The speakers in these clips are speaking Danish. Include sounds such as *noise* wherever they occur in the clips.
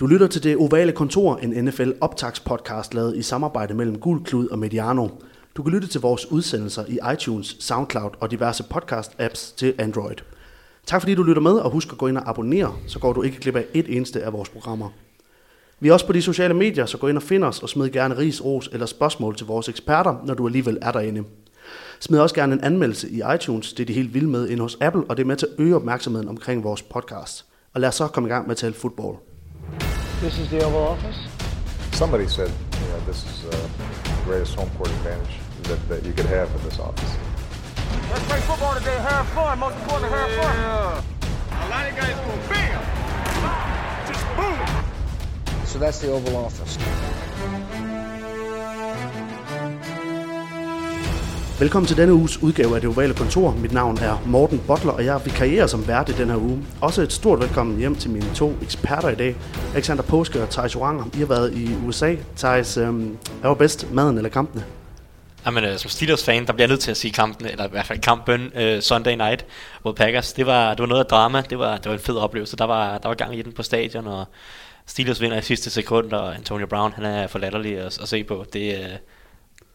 Du lytter til det ovale kontor, en NFL optagspodcast lavet i samarbejde mellem Gulklud og Mediano. Du kan lytte til vores udsendelser i iTunes, SoundCloud og diverse podcast-apps til Android. Tak fordi du lytter med, og husk at gå ind og abonnere, så går du ikke glip af et eneste af vores programmer. Vi er også på de sociale medier, så gå ind og find os og smid gerne ris, ros eller spørgsmål til vores eksperter, når du alligevel er derinde. Smid også gerne en anmeldelse i iTunes, det er de helt vilde med ind hos Apple, og det er med til at øge opmærksomheden omkring vores podcast. Og lad os så komme i gang med at tale fodbold. This is the Oval Office. Somebody said, you know, this is uh, the greatest home court advantage that, that you could have in this office. Let's play football today. Have fun. Most important, have fun. Yeah. A lot of guys go bam, just boom. So that's the Oval Office. Velkommen til denne uges udgave af Det Ovale Kontor. Mit navn er Morten Butler, og jeg vikarierer som vært i den her uge. Også et stort velkommen hjem til mine to eksperter i dag. Alexander Påske og Thijs Oranger. I har været i USA. Thijs, øhm, hvad var bedst, maden eller kampene? Jamen, øh, som Steelers-fan, der bliver jeg nødt til at sige kampen, eller i hvert fald kampen øh, Sunday night mod Packers. Det var, det var noget af drama, det var, det var en fed oplevelse. Der var, der var gang i den på stadion, og Steelers vinder i sidste sekund, og Antonio Brown, han er for latterlig at, at se på. Det, øh,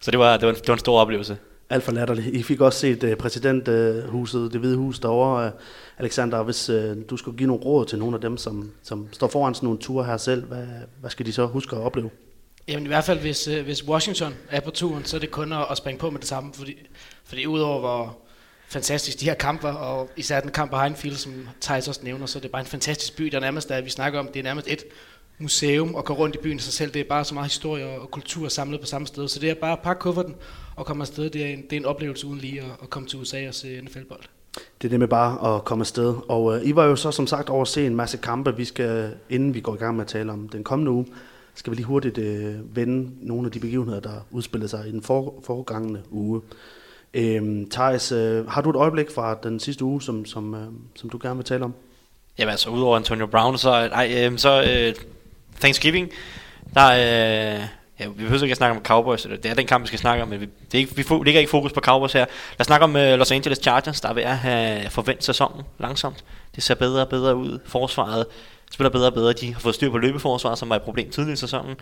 så det var, det, var en, det var en stor oplevelse. Alt for latterligt. I fik også set uh, præsidenthuset, det hvide hus derovre. Uh, Alexander, hvis uh, du skulle give nogle råd til nogle af dem, som, som står foran sådan nogle ture her selv, hvad, hvad skal de så huske at opleve? Jamen i hvert fald, hvis, øh, hvis Washington er på turen, så er det kun at, at springe på med det samme, fordi, fordi udover hvor fantastisk de her kamper, og især den kamp på Heinfield, som Thijs også nævner, så er det bare en fantastisk by, der nærmest er, vi snakker om, det er nærmest et museum at gå rundt i byen i sig selv. Det er bare så meget historie og kultur samlet på samme sted. Så det er bare at pakke kufferten og komme afsted. Det er en, det er en oplevelse uden lige at, at komme til USA og se NFL-bold. Det er det med bare at komme afsted. Og uh, I var jo så som sagt over at se en masse kampe. Vi skal, inden vi går i gang med at tale om den kommende uge, skal vi lige hurtigt uh, vende nogle af de begivenheder, der udspillede sig i den for, foregangende uge. Øhm, Thijs, uh, har du et øjeblik fra den sidste uge, som, som, uh, som du gerne vil tale om? Jamen altså, udover Antonio Brown, så, ej, øh, så øh, Thanksgiving, der øh, ja, vi behøver ikke at snakke om Cowboys, det er den kamp, vi skal snakke om, men vi, det er ikke, vi ligger ikke fokus på Cowboys her. Lad os snakke om uh, Los Angeles Chargers, der er ved at have forventet sæsonen langsomt. Det ser bedre og bedre ud. Forsvaret spiller bedre og bedre. De har fået styr på løbeforsvaret, som var et problem tidligere i sæsonen.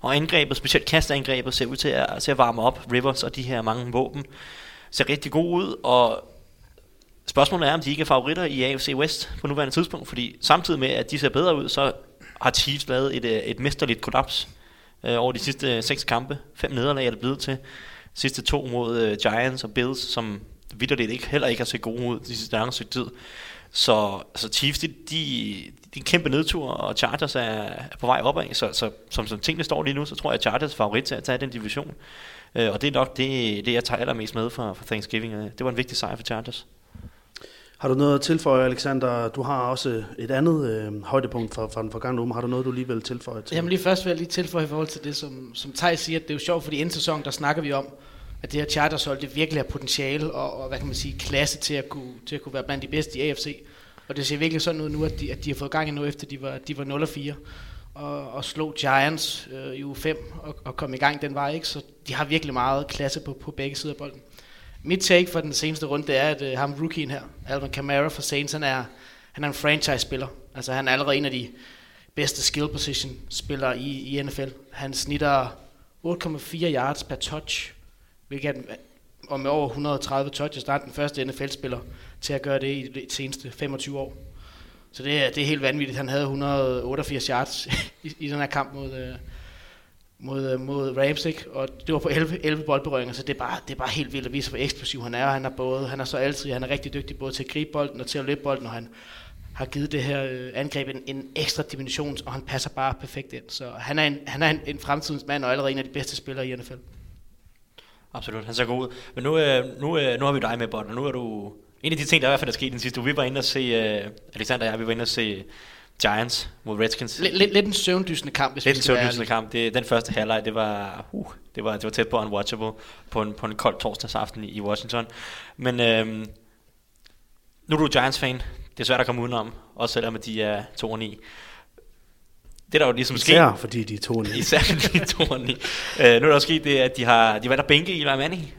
Og angrebet, specielt kastangrebet, ser ud til at, til at varme op. Rivers og de her mange våben ser rigtig gode ud, og spørgsmålet er, om de ikke er favoritter i AFC West på nuværende tidspunkt, fordi samtidig med, at de ser bedre ud, så har Chiefs lavet et, øh, et mesterligt kollaps øh, over de sidste øh, seks kampe. Fem nederlag er det blevet til. Sidste to mod øh, Giants og Bills, som vidderligt ikke, heller ikke har set gode ud de sidste lange stykke tid. Så altså Chiefs, de, de, de er en kæmpe nedtur, og Chargers er, er på vej opad. Så, så som, som tingene står lige nu, så tror jeg, at Chargers er favorit til at tage den division. Øh, og det er nok det, det jeg tager allermest med for, for Thanksgiving. Øh, det var en vigtig sejr for Chargers. Har du noget at tilføje, Alexander? Du har også et andet øh, højdepunkt fra, fra den forgangne uge. Har du noget, du lige vil tilføje til? Jamen lige først vil jeg lige tilføje i forhold til det, som, som Tej siger, at det er jo sjovt, fordi inden sæson, der snakker vi om, at det her chartershold, det virkelig har potentiale og, og, hvad kan man sige, klasse til at kunne, til at kunne være blandt de bedste i AFC. Og det ser virkelig sådan ud nu, at de, at de har fået gang i nu, efter de var, de var 0-4 og, og slog Giants øh, i uge 5 og, og kom i gang den vej, ikke? Så de har virkelig meget klasse på, på begge sider af bolden. Mit take for den seneste runde, det er, at øh, ham rookien her, Alvin Kamara for Saints, han er, han er en franchise-spiller. Altså han er allerede en af de bedste skill position spillere i, i NFL. Han snitter 8,4 yards per touch, hvilket er, og med over 130 touches, der er den første NFL-spiller til at gøre det i de seneste 25 år. Så det er, det er helt vanvittigt. Han havde 188 yards *laughs* i, i den her kamp mod, øh, mod, øh, mod Rams, ikke? og det var på 11, 11 boldberøringer, så det er, bare, det er bare helt vildt at vise, hvor eksplosiv han er. Han er, både, han er så altid, han er rigtig dygtig både til at gribe bolden og til at løbe bolden, og han har givet det her øh, angreb en, en ekstra dimension, og han passer bare perfekt ind. Så han er en, han er en, en fremtidens mand, og allerede en af de bedste spillere i NFL. Absolut, han ser god ud. Men nu, øh, nu, øh, nu har vi dig med, Bond, og nu er du... En af de ting, der i hvert fald er sket den sidste uge, vi var inde og se, uh, Alexander og jeg, vi var inde og se Giants mod Redskins. Lidt, lidt, lidt en søvndysende kamp, hvis lidt en søvndysende kamp. Det, den første halvleg, det var, uh, det var, det var tæt på unwatchable på en, på en kold torsdagsaften i, i Washington. Men øhm, nu er du Giants-fan. Det er svært at komme udenom, også selvom de er 2 9. Det der jo ligesom sket... *laughs* Især fordi de er 2 9. Især fordi de er 2 9. uh, nu er der jo sket det, at de har de valgt at bænke Eli Manning.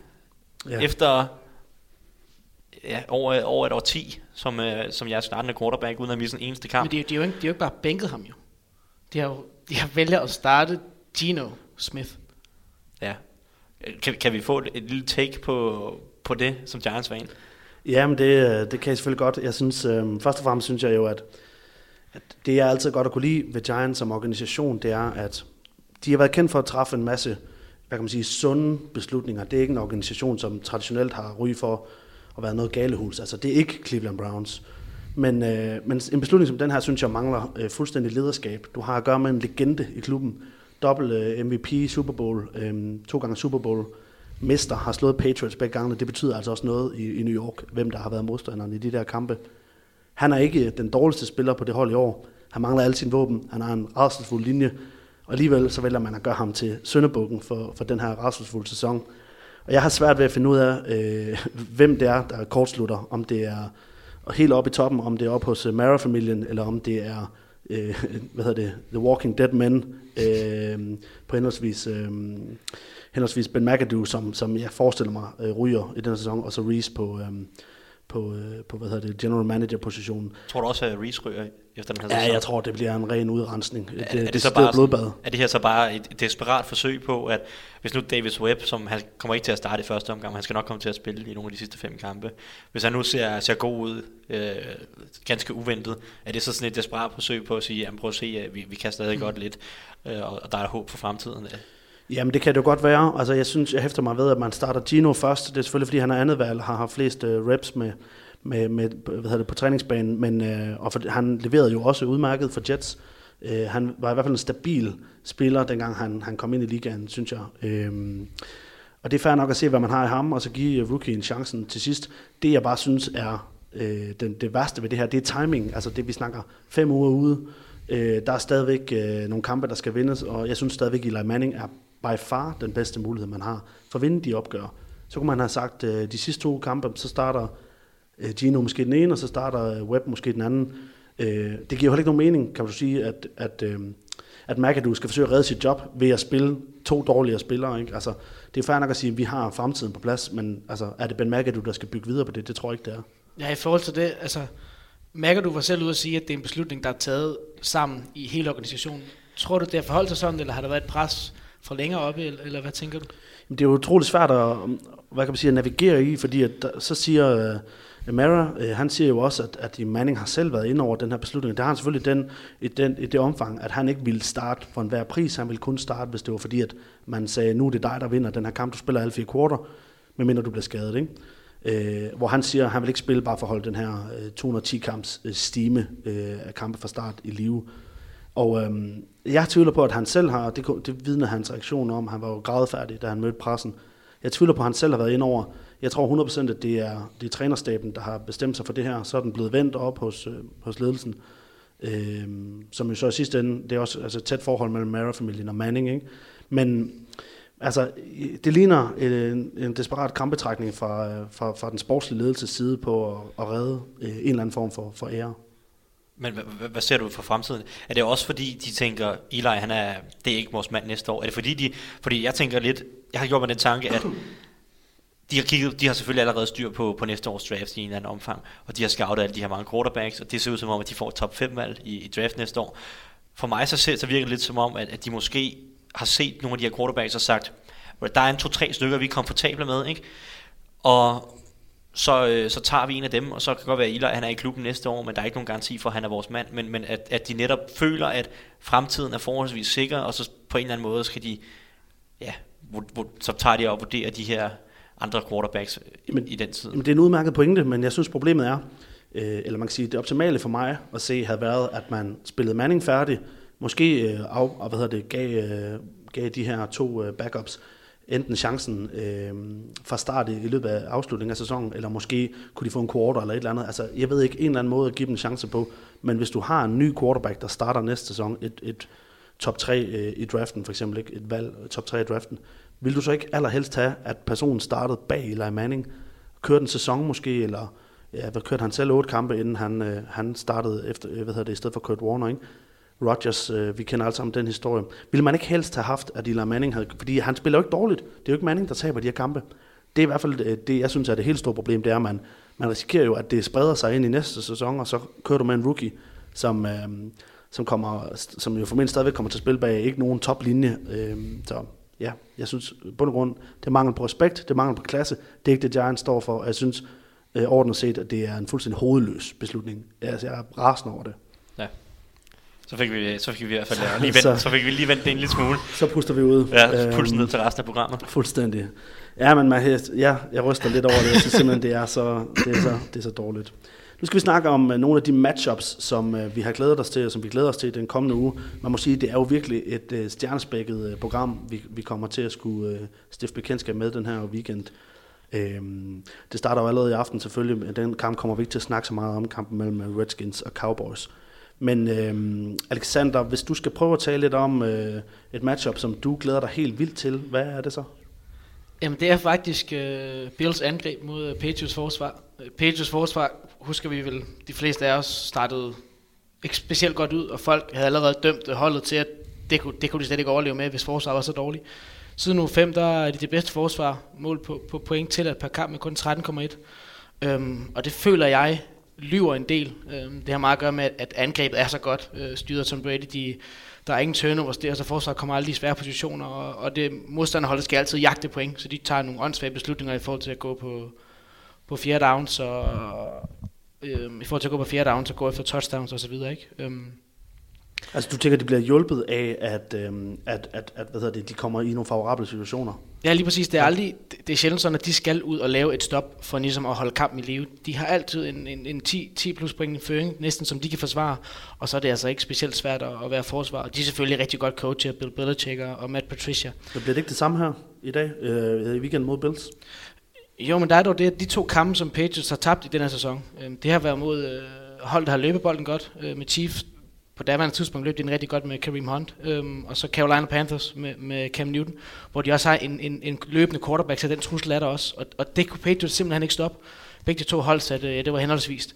Ja. Efter ja, over, over et år 10, som, øh, som jeg startende quarterback, uden at misse en eneste kamp. Men de, de, er jo ikke, de er jo ikke bare bænket ham jo. De har, jo- de har vælger at starte Gino Smith. Ja. Kan, kan vi få et, et lille take på, på det som Giants-fan? Jamen, det, øh, det kan jeg selvfølgelig godt. Jeg synes, øh, først og fremmest synes jeg jo, at, at det er altid godt at kunne lide ved Giants som organisation, det er, at de har været kendt for at træffe en masse, hvad kan man sige, sunde beslutninger. Det er ikke en organisation, som traditionelt har ry for og været noget galehus. Altså, det er ikke Cleveland Browns. Men, øh, men en beslutning som den her, synes jeg mangler øh, fuldstændig lederskab. Du har at gøre med en legende i klubben. Dobbelt øh, MVP, Super Bowl, øh, to gange Super Bowl mester, har slået Patriots begge gange. Det betyder altså også noget i, i New York, hvem der har været modstanderen i de der kampe. Han er ikke øh, den dårligste spiller på det hold i år. Han mangler alle sine våben. Han har en rædselsfuld linje. Og alligevel så vælger man at gøre ham til søndebukken for, for den her rædselsfulde sæson. Og jeg har svært ved at finde ud af, øh, hvem det er, der kortslutter. Om det er helt oppe i toppen, om det er oppe hos øh, Mara-familien, eller om det er øh, hvad hedder det, The Walking Dead Men øh, på henholdsvis, øh, henholdsvis Ben McAdoo, som, som jeg forestiller mig øh, ryger i den sæson, og så Reese på, øh, på, øh, på hvad hedder det, general manager positionen. Tror du også, at Reese ryger efter den her Ja, sæson? jeg tror, det bliver en ren udrensning. Det, er, det, er, det, det så bare blodbad. er det her så bare et desperat forsøg på, at hvis nu Davis Webb, som han kommer ikke til at starte i første omgang, men han skal nok komme til at spille i nogle af de sidste fem kampe, hvis han nu ser, ser god ud, øh, ganske uventet, er det så sådan et desperat forsøg på at sige, jamen prøv at se, at vi, vi kan stadig Mm. godt lidt, øh, og, og der er håb for fremtiden. Jamen det kan det jo godt være. Altså jeg synes, jeg hæfter mig ved, at man starter Gino først. Det er selvfølgelig, fordi han er andet valg, har haft flest øh, reps med, med, med hvad hedder det, på træningsbanen, men øh, og for, han leverede jo også udmærket for Jets. Øh, han var i hvert fald en stabil spiller, dengang han, han kom ind i ligaen, synes jeg. Øh, og det er fair nok at se, hvad man har i ham, og så give øh, rookien chancen til sidst. Det jeg bare synes er øh, den, det værste ved det her, det er timing. Altså det, vi snakker fem uger ude. Øh, der er stadigvæk øh, nogle kampe, der skal vindes, og jeg synes stadigvæk, Eli Manning er by far den bedste mulighed, man har for at vinde de opgør. Så kunne man have sagt, øh, de sidste to kampe, så starter øh, Gino måske den ene, og så starter øh, Webb måske den anden. Øh, det giver jo heller ikke nogen mening, kan du sige, at, at, øh, at McAdoo skal forsøge at redde sit job ved at spille to dårligere spillere. Ikke? Altså, det er fair nok at sige, at vi har fremtiden på plads, men altså, er det Ben McAdoo, der skal bygge videre på det? Det tror jeg ikke, det er. Ja, i forhold til det, altså, mærker du var selv ude at sige, at det er en beslutning, der er taget sammen i hele organisationen. Tror du, det har forholdt sig sådan, eller har der været et pres fra længere oppe, eller, eller hvad tænker du? Men det er jo utroligt svært at, hvad kan man sige, at navigere i, fordi at der, så siger uh, Mara, uh, han siger jo også, at, at Manning har selv været inde over den her beslutning. Det har han selvfølgelig den, i, den, i det omfang, at han ikke ville starte for enhver pris. Han ville kun starte, hvis det var fordi, at man sagde, nu er det dig, der vinder den her kamp, du spiller alle fire kvarter, medmindre du bliver skadet. Ikke? Uh, hvor han siger, at han vil ikke spille bare for at holde den her uh, 210 kamps uh, stime uh, af kampe fra start i live. Og øhm, jeg tvivler på, at han selv har, det, det vidner hans reaktion om, han var jo grædefærdig, da han mødte pressen. Jeg tvivler på, at han selv har været ind over. Jeg tror 100% at det er, det er trænerstaben, der har bestemt sig for det her. Så er den blevet vendt op hos, øh, hos ledelsen. Øhm, som jo så i sidste ende, det er også altså, tæt forhold mellem Mara-familien og Manning. Ikke? Men altså, det ligner øh, en, en desperat kampetrækning fra, øh, fra, fra den sportslige ledelses side på at, at redde øh, en eller anden form for, for ære. Men hvad, hvad, ser du for fremtiden? Er det også fordi, de tænker, Eli, han er, det er ikke vores mand næste år? Er det fordi, de, fordi jeg tænker lidt, jeg har gjort mig den tanke, at de har, kigget, de har selvfølgelig allerede styr på, på næste års draft i en eller anden omfang, og de har scoutet alle de her mange quarterbacks, og det ser ud som om, at de får et top 5 valg i, i draft næste år. For mig så, ser, så virker det lidt som om, at, at de måske har set nogle af de her quarterbacks og sagt, der er en to-tre stykker, vi er komfortable med, ikke? Og så, øh, så tager vi en af dem, og så kan det godt være, at han er i klubben næste år, men der er ikke nogen garanti for, at han er vores mand, men, men at, at de netop føler, at fremtiden er forholdsvis sikker, og så på en eller anden måde skal de, ja, så tager de og vurderer de her andre quarterbacks Jamen, i den tid. Jamen, det er en udmærket pointe, men jeg synes problemet er, øh, eller man kan sige, det optimale for mig at se havde været, at man spillede Manning færdig, måske øh, af, hvad hedder det, gav, øh, gav de her to øh, backups enten chancen øh, fra start i, i løbet af afslutningen af sæsonen, eller måske kunne de få en quarter eller et eller andet. Altså, jeg ved ikke, en eller anden måde at give dem en chance på, men hvis du har en ny quarterback, der starter næste sæson, et, et top 3 øh, i draften for eksempel, ikke? et valg top 3 i draften, vil du så ikke allerhelst have, at personen startede bag Eli Manning, kørte en sæson måske, eller ja, hvad kørte han selv otte kampe, inden han, øh, han startede efter, øh, hvad hedder det, i stedet for Kurt Warner, ikke? Rodgers, øh, vi kender alle sammen den historie. Ville man ikke helst have haft, at Eli Manning havde... Fordi han spiller jo ikke dårligt. Det er jo ikke Manning, der taber de her kampe. Det er i hvert fald øh, det, jeg synes er det helt store problem, det er, at man, man risikerer jo, at det spreder sig ind i næste sæson, og så kører du med en rookie, som, øh, som, kommer, som jo formentlig stadigvæk kommer til at spille bag ikke nogen toplinje. Øh, så ja, jeg synes på og grund, det er mangel på respekt, det er mangel på klasse. Det er ikke det, Giants står for. Jeg synes øh, ordentligt set, at det er en fuldstændig hovedløs beslutning. Altså, jeg er rasende over det. Så fik vi, så fik vi i hvert fald øh, lige vendt, så, så fik vi lige vendt det en lille smule. Så puster vi ud. Ja, pulsen ned til resten af programmet. Fuldstændig. Ja, men man, ja, jeg ryster lidt over det. Jeg synes simpelthen, det er så, det er så, det er så dårligt. Nu skal vi snakke om uh, nogle af de matchups, som uh, vi har glædet os til, og som vi glæder os til den kommende uge. Man må sige, det er jo virkelig et uh, stjernespækket uh, program, vi, vi kommer til at skulle uh, stifte bekendtskab med den her weekend. Øhm, det starter jo allerede i aften selvfølgelig, men den kamp kommer vi ikke til at snakke så meget om, kampen mellem Redskins og Cowboys. Men øh, Alexander, hvis du skal prøve at tale lidt om øh, et matchup, som du glæder dig helt vildt til, hvad er det så? Jamen det er faktisk øh, Bills angreb mod øh, Patriots forsvar. Øh, Patriots forsvar, husker vi vel, de fleste af os startede ikke specielt godt ud, og folk havde allerede dømt holdet til, at det kunne, det kunne de slet ikke overleve med, hvis forsvaret var så dårligt. Siden uge 5, der er det det bedste forsvar, mål på, på point til at per kamp med kun 13,1. Øhm, og det føler jeg lyver en del. Øh, det har meget at gøre med, at angrebet er så godt øh, styret som Brady. De, der er ingen turnovers der, så forsvaret kommer aldrig i svære positioner, og, og det modstanderholdet skal altid jagte point, så de tager nogle åndssvage beslutninger i forhold til at gå på, på fjerde downs, og øh, i forhold til at gå på fjerde downs og gå efter touchdowns osv., ikke? Øh, Altså du tænker, de bliver hjulpet af, at, øhm, at, at, at hvad det, de kommer i nogle favorable situationer? Ja, lige præcis. Det er, aldrig, det er sjældent sådan, at de skal ud og lave et stop for ligesom at holde kampen i live. De har altid en, en, en 10, 10 plus point i føring, næsten som de kan forsvare, og så er det altså ikke specielt svært at, at være forsvar. De er selvfølgelig rigtig godt coachet, Bill Belichick og Matt Patricia. Men bliver det ikke det samme her i dag, øh, i weekenden mod Bills? Jo, men der er dog det, de to kampe, som Patriots har tabt i den her sæson. Øh, det har været mod øh, hold, der har løbet bolden godt, øh, med Chiefs, på daværende tidspunkt løb de rigtig godt med Kareem Hunt, øhm, og så Carolina Panthers med, med Cam Newton, hvor de også har en, en, en løbende quarterback, så den trussel er der også, og, og det kunne Patriots simpelthen ikke stoppe. Begge de to hold satte, ja, det var henholdsvis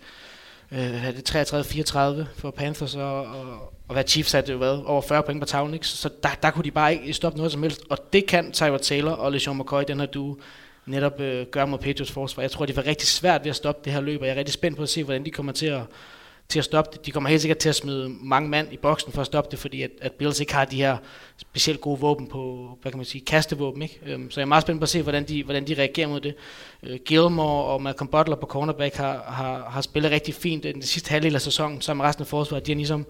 øh, det 33-34 for Panthers, og, og, og hvad Chiefs satte hvad, over 40 point på tavlen, ikke? så der, der kunne de bare ikke stoppe noget som helst, og det kan Tyrod Taylor og LeSean McCoy, den her duo, netop øh, gøre mod Patriots forsvar. Jeg tror, det var rigtig svært ved at stoppe det her løb, og jeg er rigtig spændt på at se, hvordan de kommer til at, til at stoppe det. De kommer helt sikkert til at smide mange mand i boksen for at stoppe det, fordi at, at Bills ikke har de her specielt gode våben på, hvad kan man sige, kastevåben. Ikke? Øhm, så jeg er meget spændt på at se, hvordan de, hvordan de reagerer mod det. Øh, Gilmore og Malcolm Butler på cornerback har, har, har spillet rigtig fint øh, den sidste halvdel af sæsonen, sammen med resten af forsvaret. De er ligesom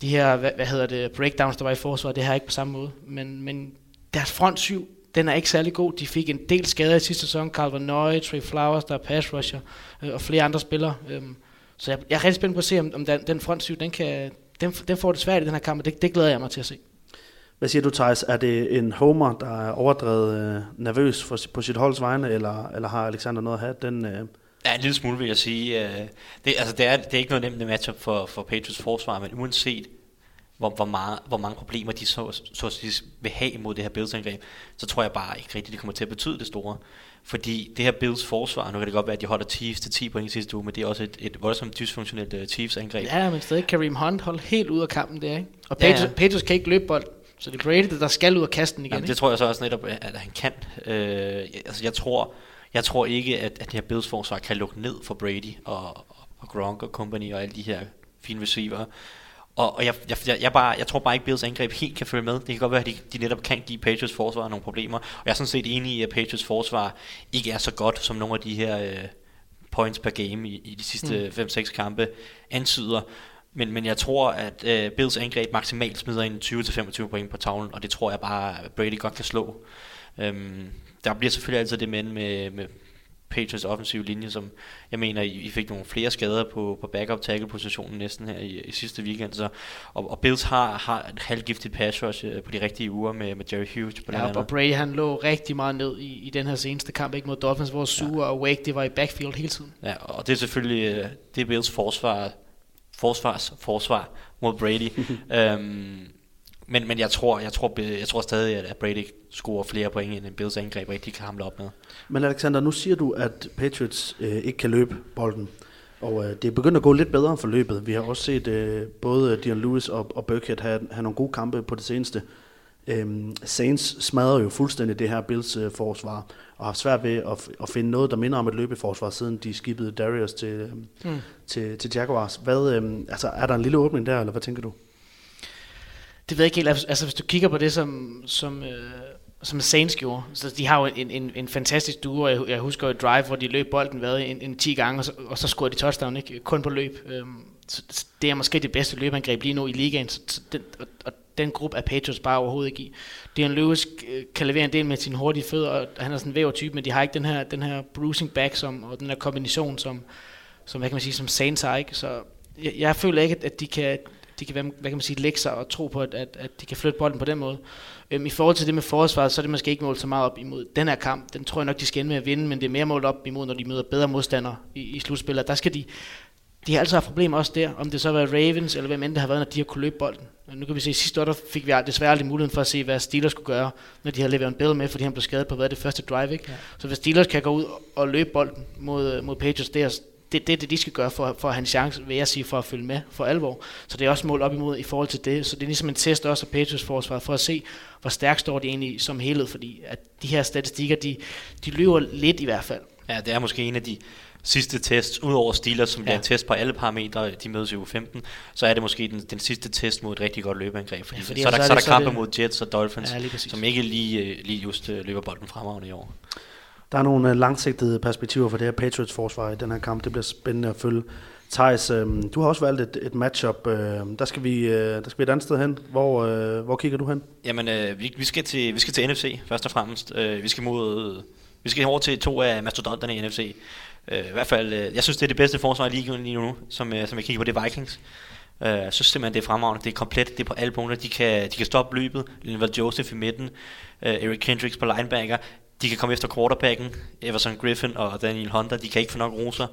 de her, hvad, hvad hedder det, breakdowns, der var i forsvaret, det har ikke på samme måde. Men, men deres front syv, den er ikke særlig god. De fik en del skader i sidste sæson. Calvin Noy, Trey Flowers, der er pass rusher, øh, og flere andre spillere. Øh, så jeg, jeg er rigtig spændt på at se, om, om den, den front syv, den, kan, den, den får det svært i den her kamp, og det, det glæder jeg mig til at se. Hvad siger du, Thijs? Er det en homer, der er overdrevet øh, nervøs for, på sit holds vegne, eller, eller har Alexander noget at have? Den, øh... Ja, en lille smule vil jeg sige. Øh, det, altså, det, er, det er ikke noget nemt matchup for, for Patriots forsvar, men uanset hvor, hvor, meget, hvor mange problemer de så, så, så vil have imod det her Bills-angreb, så tror jeg bare ikke rigtigt, det kommer til at betyde det store. Fordi det her Bills forsvar, nu kan det godt være, at de holder Chiefs til 10 point i sidste uge, men det er også et, et voldsomt dysfunktionelt uh, Chiefs-angreb. Ja, men stadig Kareem Hunt holdt helt ud af kampen der, ikke? Og Patriots, ja, ja. Patriots kan ikke løbe bold, så det er Brady, der skal ud af kasten igen. Jamen, det tror jeg så også netop, at han kan. Øh, altså, jeg tror, jeg tror ikke, at, at det her Bills forsvar kan lukke ned for Brady og, og Gronk og company og alle de her fine receiver. Og, og jeg, jeg, jeg, bare, jeg tror bare ikke, Bills angreb helt kan følge med. Det kan godt være, at de, de netop kan give Patriots forsvar nogle problemer. Og jeg er sådan set enig i, at Patriots forsvar ikke er så godt, som nogle af de her uh, points per game i, i de sidste mm. 5-6 kampe antyder. Men, men jeg tror, at uh, Bills angreb maksimalt smider ind 20-25 point på tavlen, og det tror jeg bare, at Brady godt kan slå. Um, der bliver selvfølgelig altid det med, med, med Patriots offensive linje, som jeg mener, I fik nogle flere skader på, på backup tackle positionen næsten her i, i sidste weekend. Så, og, og Bills har, har et halvgiftigt pass rush øh, på de rigtige uger med, med Jerry Hughes på ja, og Brady han lå rigtig meget ned i, i den her seneste kamp, ikke mod Dolphins, hvor Sue ja. og Wake, det var i backfield hele tiden. Ja, og det er selvfølgelig, øh, det er Bills forsvar, forsvars forsvar mod Brady. um, *laughs* men, men jeg tror, jeg tror, jeg tror stadig, at Brady scorer flere point, end en Bills angreb rigtig kan hamle op med. Men Alexander, nu siger du, at Patriots øh, ikke kan løbe bolden. Og øh, det er begyndt at gå lidt bedre for løbet. Vi har også set øh, både Dion Lewis og, og Burkhead have, have nogle gode kampe på det seneste. Øhm, Saints smadrer jo fuldstændig det her Bills øh, forsvar, og har svært ved at, at finde noget, der minder om et løbeforsvar, siden de skibede Darius til, øhm, mm. til, til Jaguars. Hvad, øhm, altså, er der en lille åbning der, eller hvad tænker du? Det ved jeg ikke helt. Altså, altså, hvis du kigger på det, som, som, øh, som Saints gjorde, så de har jo en, en, en fantastisk duo. Jeg, jeg husker jo drive, hvor de løb bolden hvad, en, en 10 gange, og så, og så scorede de touchdown, ikke? kun på løb. Øhm, så det er måske det bedste løbeangreb lige nu i ligaen, så, så den, og, og den gruppe er Patriots bare overhovedet ikke i. Dion Lewis øh, kan levere en del med sine hurtige fødder, og han er sådan en vævertype, men de har ikke den her, den her bruising back som, og den her kombination, som, som, hvad kan man sige, som Saints har, ikke? Så jeg, jeg føler ikke, at de kan, de kan hvad kan man sige, lægge sig og tro på, at, at, at de kan flytte bolden på den måde. Øhm, I forhold til det med forsvaret, så er det måske ikke målt så meget op imod den her kamp. Den tror jeg nok, de skal ende med at vinde, men det er mere målt op imod, når de møder bedre modstandere i, i slutspillet. Der skal de, de har altid haft problemer også der, om det så var Ravens eller hvem end det har været, når de har kunne løbe bolden. Nu kan vi se, at sidste år der fik vi desværre aldrig muligheden for at se, hvad Steelers skulle gøre, når de havde leveret en Bell med, fordi han blev skadet på hvad det første drive. Ikke? Ja. Så hvis Steelers kan gå ud og løbe bolden mod, mod Patriots, det er det, det, det, de skal gøre for, for at have en chance, vil jeg sige, for at følge med for alvor. Så det er også mål op imod i forhold til det. Så det er ligesom en test også af Patriots forsvar, for at se, hvor stærkt står de egentlig som helhed, fordi at de her statistikker, de, de løber lidt i hvert fald. Ja, det er måske en af de sidste test, udover Steelers, som ja. bliver en test på alle parametre, de mødes i u 15, så er det måske den, den sidste test mod et rigtig godt løbeangreb. Fordi, ja, fordi så, er der, så, er der kampe mod Jets og Dolphins, ja, som ikke lige, øh, lige just øh, løber bolden fremragende i år. Der er nogle øh, langsigtede perspektiver for det her Patriots forsvar i den her kamp. Det bliver spændende at følge. Thijs, øh, du har også valgt et, et matchup. Øh, der, skal vi, der skal vi et andet sted hen. Hvor, hvor kigger du hen? Jamen, vi, vi, skal til, vi skal til NFC først og fremmest. vi skal mod vi skal over til to af mastodonterne i NFC. Øh, I hvert fald, øh, jeg synes, det er det bedste forsvar i ligaen lige nu, som, øh, som jeg kigger på, det er Vikings. Øh, jeg synes simpelthen, det er fremragende. Det er komplet, det er på alle punkter. De kan, de kan stoppe løbet. Linval Joseph i midten. Øh, Eric Kendricks på linebacker. De kan komme efter quarterbacken. Everson Griffin og Daniel Hunter. De kan ikke få nok roser.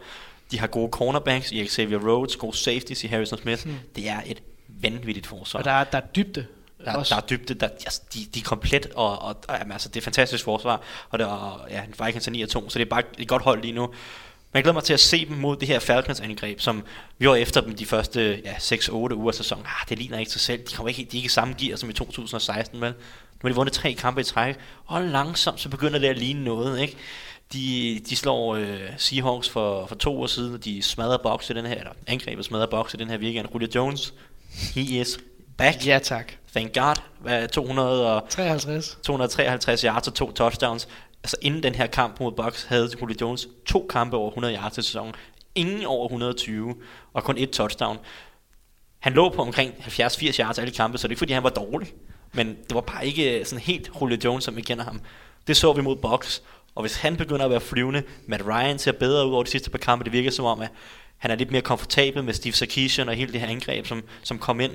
De har gode cornerbacks i Xavier Rhodes, gode safeties i Harrison Smith. Mm. Det er et vanvittigt forsvar. Og der er, der er dybde der, der er dybde, der, altså, de, de er komplet, og, og, og jamen, altså, det er fantastisk forsvar, og det er, ja, Vikings er 9 og 2, så det er bare et godt hold lige nu. Jeg glæder mig til at se dem mod det her Falcons angreb, som vi var efter dem de første ja, 6-8 uger af sæsonen. Ah, det ligner ikke sig selv. De, kommer ikke, de er ikke samme gear som i 2016, vel? Nu har de vundet tre kampe i træk, og langsomt så begynder det at ligne noget, ikke? De, de slår øh, Seahawks for, for to år siden, og de smadrer boks i den her, eller angrebet smadrer boks i den her weekend. Julio Jones, he is back. Ja, tak. Thank God. Hvad, 253. 253 yards og to touchdowns. Altså inden den her kamp mod Bucks havde Julio Jones to kampe over 100 yards i sæsonen. Ingen over 120 og kun et touchdown. Han lå på omkring 70-80 yards alle kampe, så det er ikke fordi han var dårlig. Men det var bare ikke øh, sådan helt Julio Jones, som vi kender ham. Det så vi mod Bucks. Og hvis han begynder at være flyvende, Matt Ryan ser bedre ud over de sidste par kampe, det virker som om, at han er lidt mere komfortabel med Steve Sarkisian og hele det her angreb, som, som kom ind.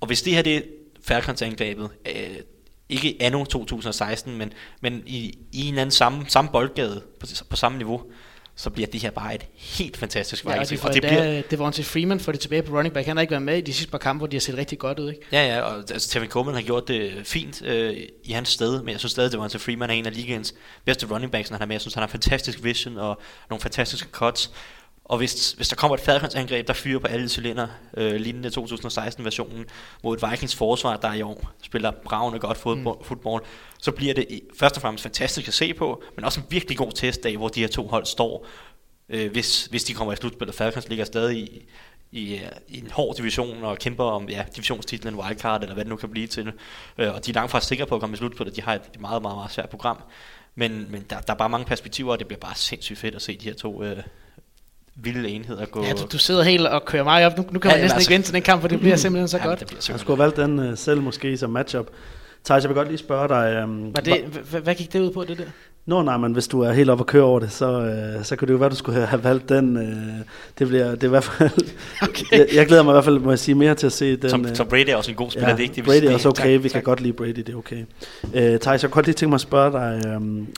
Og hvis det her det er Falcons-angrebet, øh, ikke anno 2016, men, men i, i en anden samme, samme boldgade på, på samme niveau, så bliver det her bare et helt fantastisk ja, og, de og det, bliver... det var til Freeman for det tilbage på running back. Han har ikke været med i de sidste par kampe, hvor de har set rigtig godt ud. Ikke? Ja, ja, og altså, Tevin Coleman har gjort det fint øh, i hans sted, men jeg synes stadig, det var til Freeman er en af ligaens bedste running backs, når han er med. Jeg synes, han har fantastisk vision og nogle fantastiske cuts. Og hvis, hvis der kommer et Falcons angreb, der fyrer på alle cylinder, øh, lignende 2016-versionen, mod et Vikings forsvar, der i år spiller bravende godt fodbold, mm. fodbold, så bliver det først og fremmest fantastisk at se på, men også en virkelig god testdag, hvor de her to hold står, øh, hvis, hvis de kommer i slutspil, og Falcons ligger stadig i, i, i en hård division og kæmper om ja, divisionstitlen, wildcard, eller hvad det nu kan blive til. Øh, og de er langt fra sikre på at komme i slutspil, de har et meget, meget, meget svært program. Men, men der, der er bare mange perspektiver, og det bliver bare sindssygt fedt at se de her to øh, vilde enheder gå... Ja, du, du sidder helt og kører mig op. Nu, nu kan man ja, næsten altså, ikke vente til den kamp, for det *laughs* bliver simpelthen så ja, godt. Det jeg skulle have valgt den uh, selv måske som matchup. Thijs, jeg vil godt lige spørge dig... Um, det, hva, hvad gik det ud på, det der? Nå nej, men hvis du er helt oppe og kører over det, så, uh, så kunne det jo være, du skulle have *laughs* valgt den. Uh, det, bliver, det er i hvert fald... *laughs* Okay. jeg, jeg, glæder mig i hvert fald, må jeg sige, mere til at se den. Som, uh, som Brady er også en god spiller, ja, det er ikke det, Brady er også okay, tak, vi tak. kan godt lide Brady, det er okay. Uh, Thijs, jeg kunne godt lige tænke mig at spørge dig, um,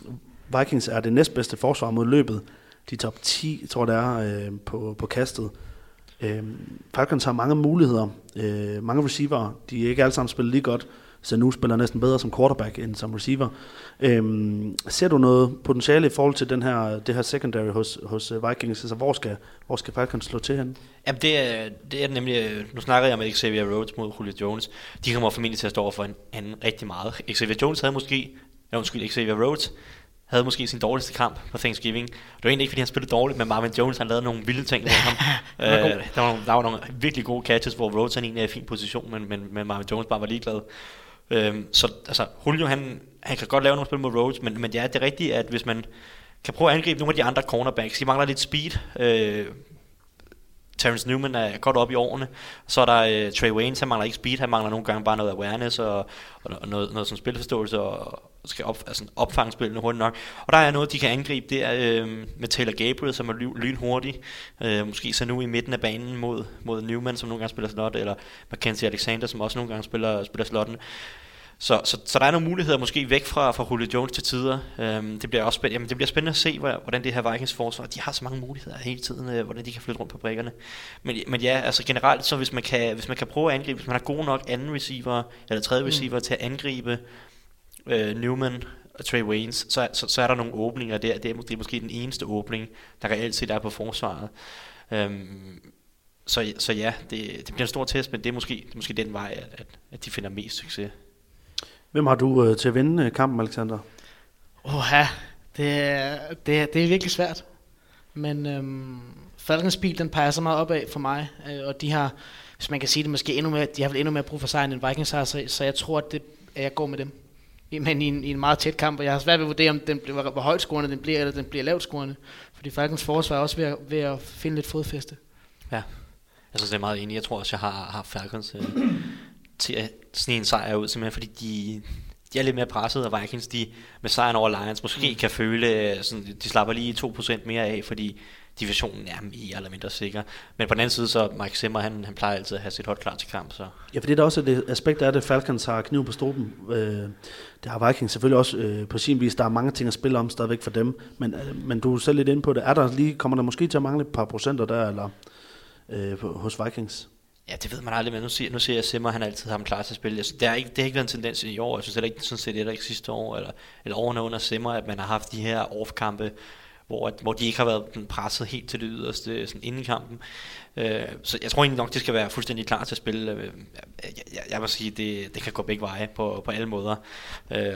Vikings er det næstbedste forsvar mod løbet de top 10, tror det er, øh, på, på kastet. Øh, Falcons har mange muligheder, øh, mange receiver, de er ikke alle sammen spillet lige godt. så nu spiller næsten bedre som quarterback end som receiver. Øhm, ser du noget potentiale i forhold til den her, det her secondary hos, hos øh, Vikings? Altså, hvor skal, hvor skal Falcons slå til hen? Jamen det er, det er nemlig, øh, nu snakker jeg om Xavier Rhodes mod Julio Jones. De kommer formentlig til at stå over for en anden rigtig meget. Xavier Jones havde måske, ja undskyld, Xavier Rhodes havde måske sin dårligste kamp på Thanksgiving. Det var egentlig ikke, fordi han spillede dårligt, men Marvin Jones han lavede nogle vilde ting med ham. *laughs* øh, der, var nogle, der var nogle virkelig gode catches, hvor Rhodes han egentlig er i fin position, men, men, men Marvin Jones bare var ligeglad. Øhm, så altså, Julio han, han kan godt lave nogle spil mod Rhodes, men, men ja, det er rigtigt, at hvis man kan prøve at angribe nogle af de andre cornerbacks, de mangler lidt speed. Øh, Terrence Newman er godt op i årene. Så er der uh, Trey Waynes, han mangler ikke speed, han mangler nogle gange bare noget awareness og, og noget, noget sådan spilforståelse og skal op, altså opfange spillene hurtigt nok. Og der er noget, de kan angribe, det er uh, med Taylor Gabriel, som er lynhurtig. Uh, måske så nu i midten af banen mod, mod Newman, som nogle gange spiller slot, eller Mackenzie Alexander, som også nogle gange spiller, spiller slotten. Så, så, så der er nogle muligheder måske væk fra, fra Julio Jones til tider. Øhm, det, bliver også spændende, jamen, det bliver spændende at se, hvordan det her Vikings forsvar, de har så mange muligheder hele tiden, øh, hvordan de kan flytte rundt på brækkerne. Men, men ja, altså generelt, så hvis man, kan, hvis man kan prøve at angribe, hvis man har gode nok anden receiver, eller tredje mm. receiver til at angribe øh, Newman og Trey Waynes, så, så, så er der nogle åbninger der. Det er, det er måske den eneste åbning, der reelt set er på forsvaret. Øhm, så, så ja, det, det bliver en stor test, men det er måske, det er måske den vej, at, at, at de finder mest succes. Hvem har du øh, til at vinde øh, kampen, Alexander? Åh, ja. Det, er, det, er, det er virkelig svært. Men øhm, Falcons bil, den peger så meget opad for mig, øh, og de har, hvis man kan sige det, måske endnu mere, de har vel endnu mere brug for sejren end Vikings har, så, så jeg tror, at, det, at jeg går med dem. Men i en, i en meget tæt kamp, og jeg har svært ved at vurdere, om den bliver, hvor højt scorende den bliver, eller den bliver lavt scorende. Fordi Falcons forsvar er også ved at, ved at finde lidt fodfæste. Ja, jeg synes, det er meget enig. Jeg tror også, jeg har, har Falcons øh, til at snige en sejr ud, simpelthen fordi de, de er lidt mere presset, og Vikings de, med sejren over Lions måske mm. kan føle, sådan, de slapper lige 2% mere af, fordi divisionen er mere eller mindre sikker. Men på den anden side, så Mike Zimmer, han, han plejer altid at have sit hold klar til kamp. Så. Ja, for det er også det aspekt af det, Falcons har kniv på struben. Øh, det har Vikings selvfølgelig også øh, på sin vis. Der er mange ting at spille om stadigvæk for dem. Men, øh, men du er selv lidt inde på det. Er der lige, kommer der måske til at mangle et par procenter der, eller øh, hos Vikings? Ja, det ved man aldrig, men nu siger, nu siger jeg, Simmer, han altid har ham klar til at spille. det, har ikke, det har ikke været en tendens i år. Jeg synes heller ikke, sådan set, det er ikke sidste år, eller, eller årene under Simmer, at man har haft de her off-kampe, hvor, hvor de ikke har været presset helt til det yderste sådan inden kampen. Øh, så jeg tror egentlig nok, de skal være fuldstændig klar til at spille. Øh, jeg, jeg, jeg vil sige, det, det kan gå begge veje på, på alle måder. Øh, ja,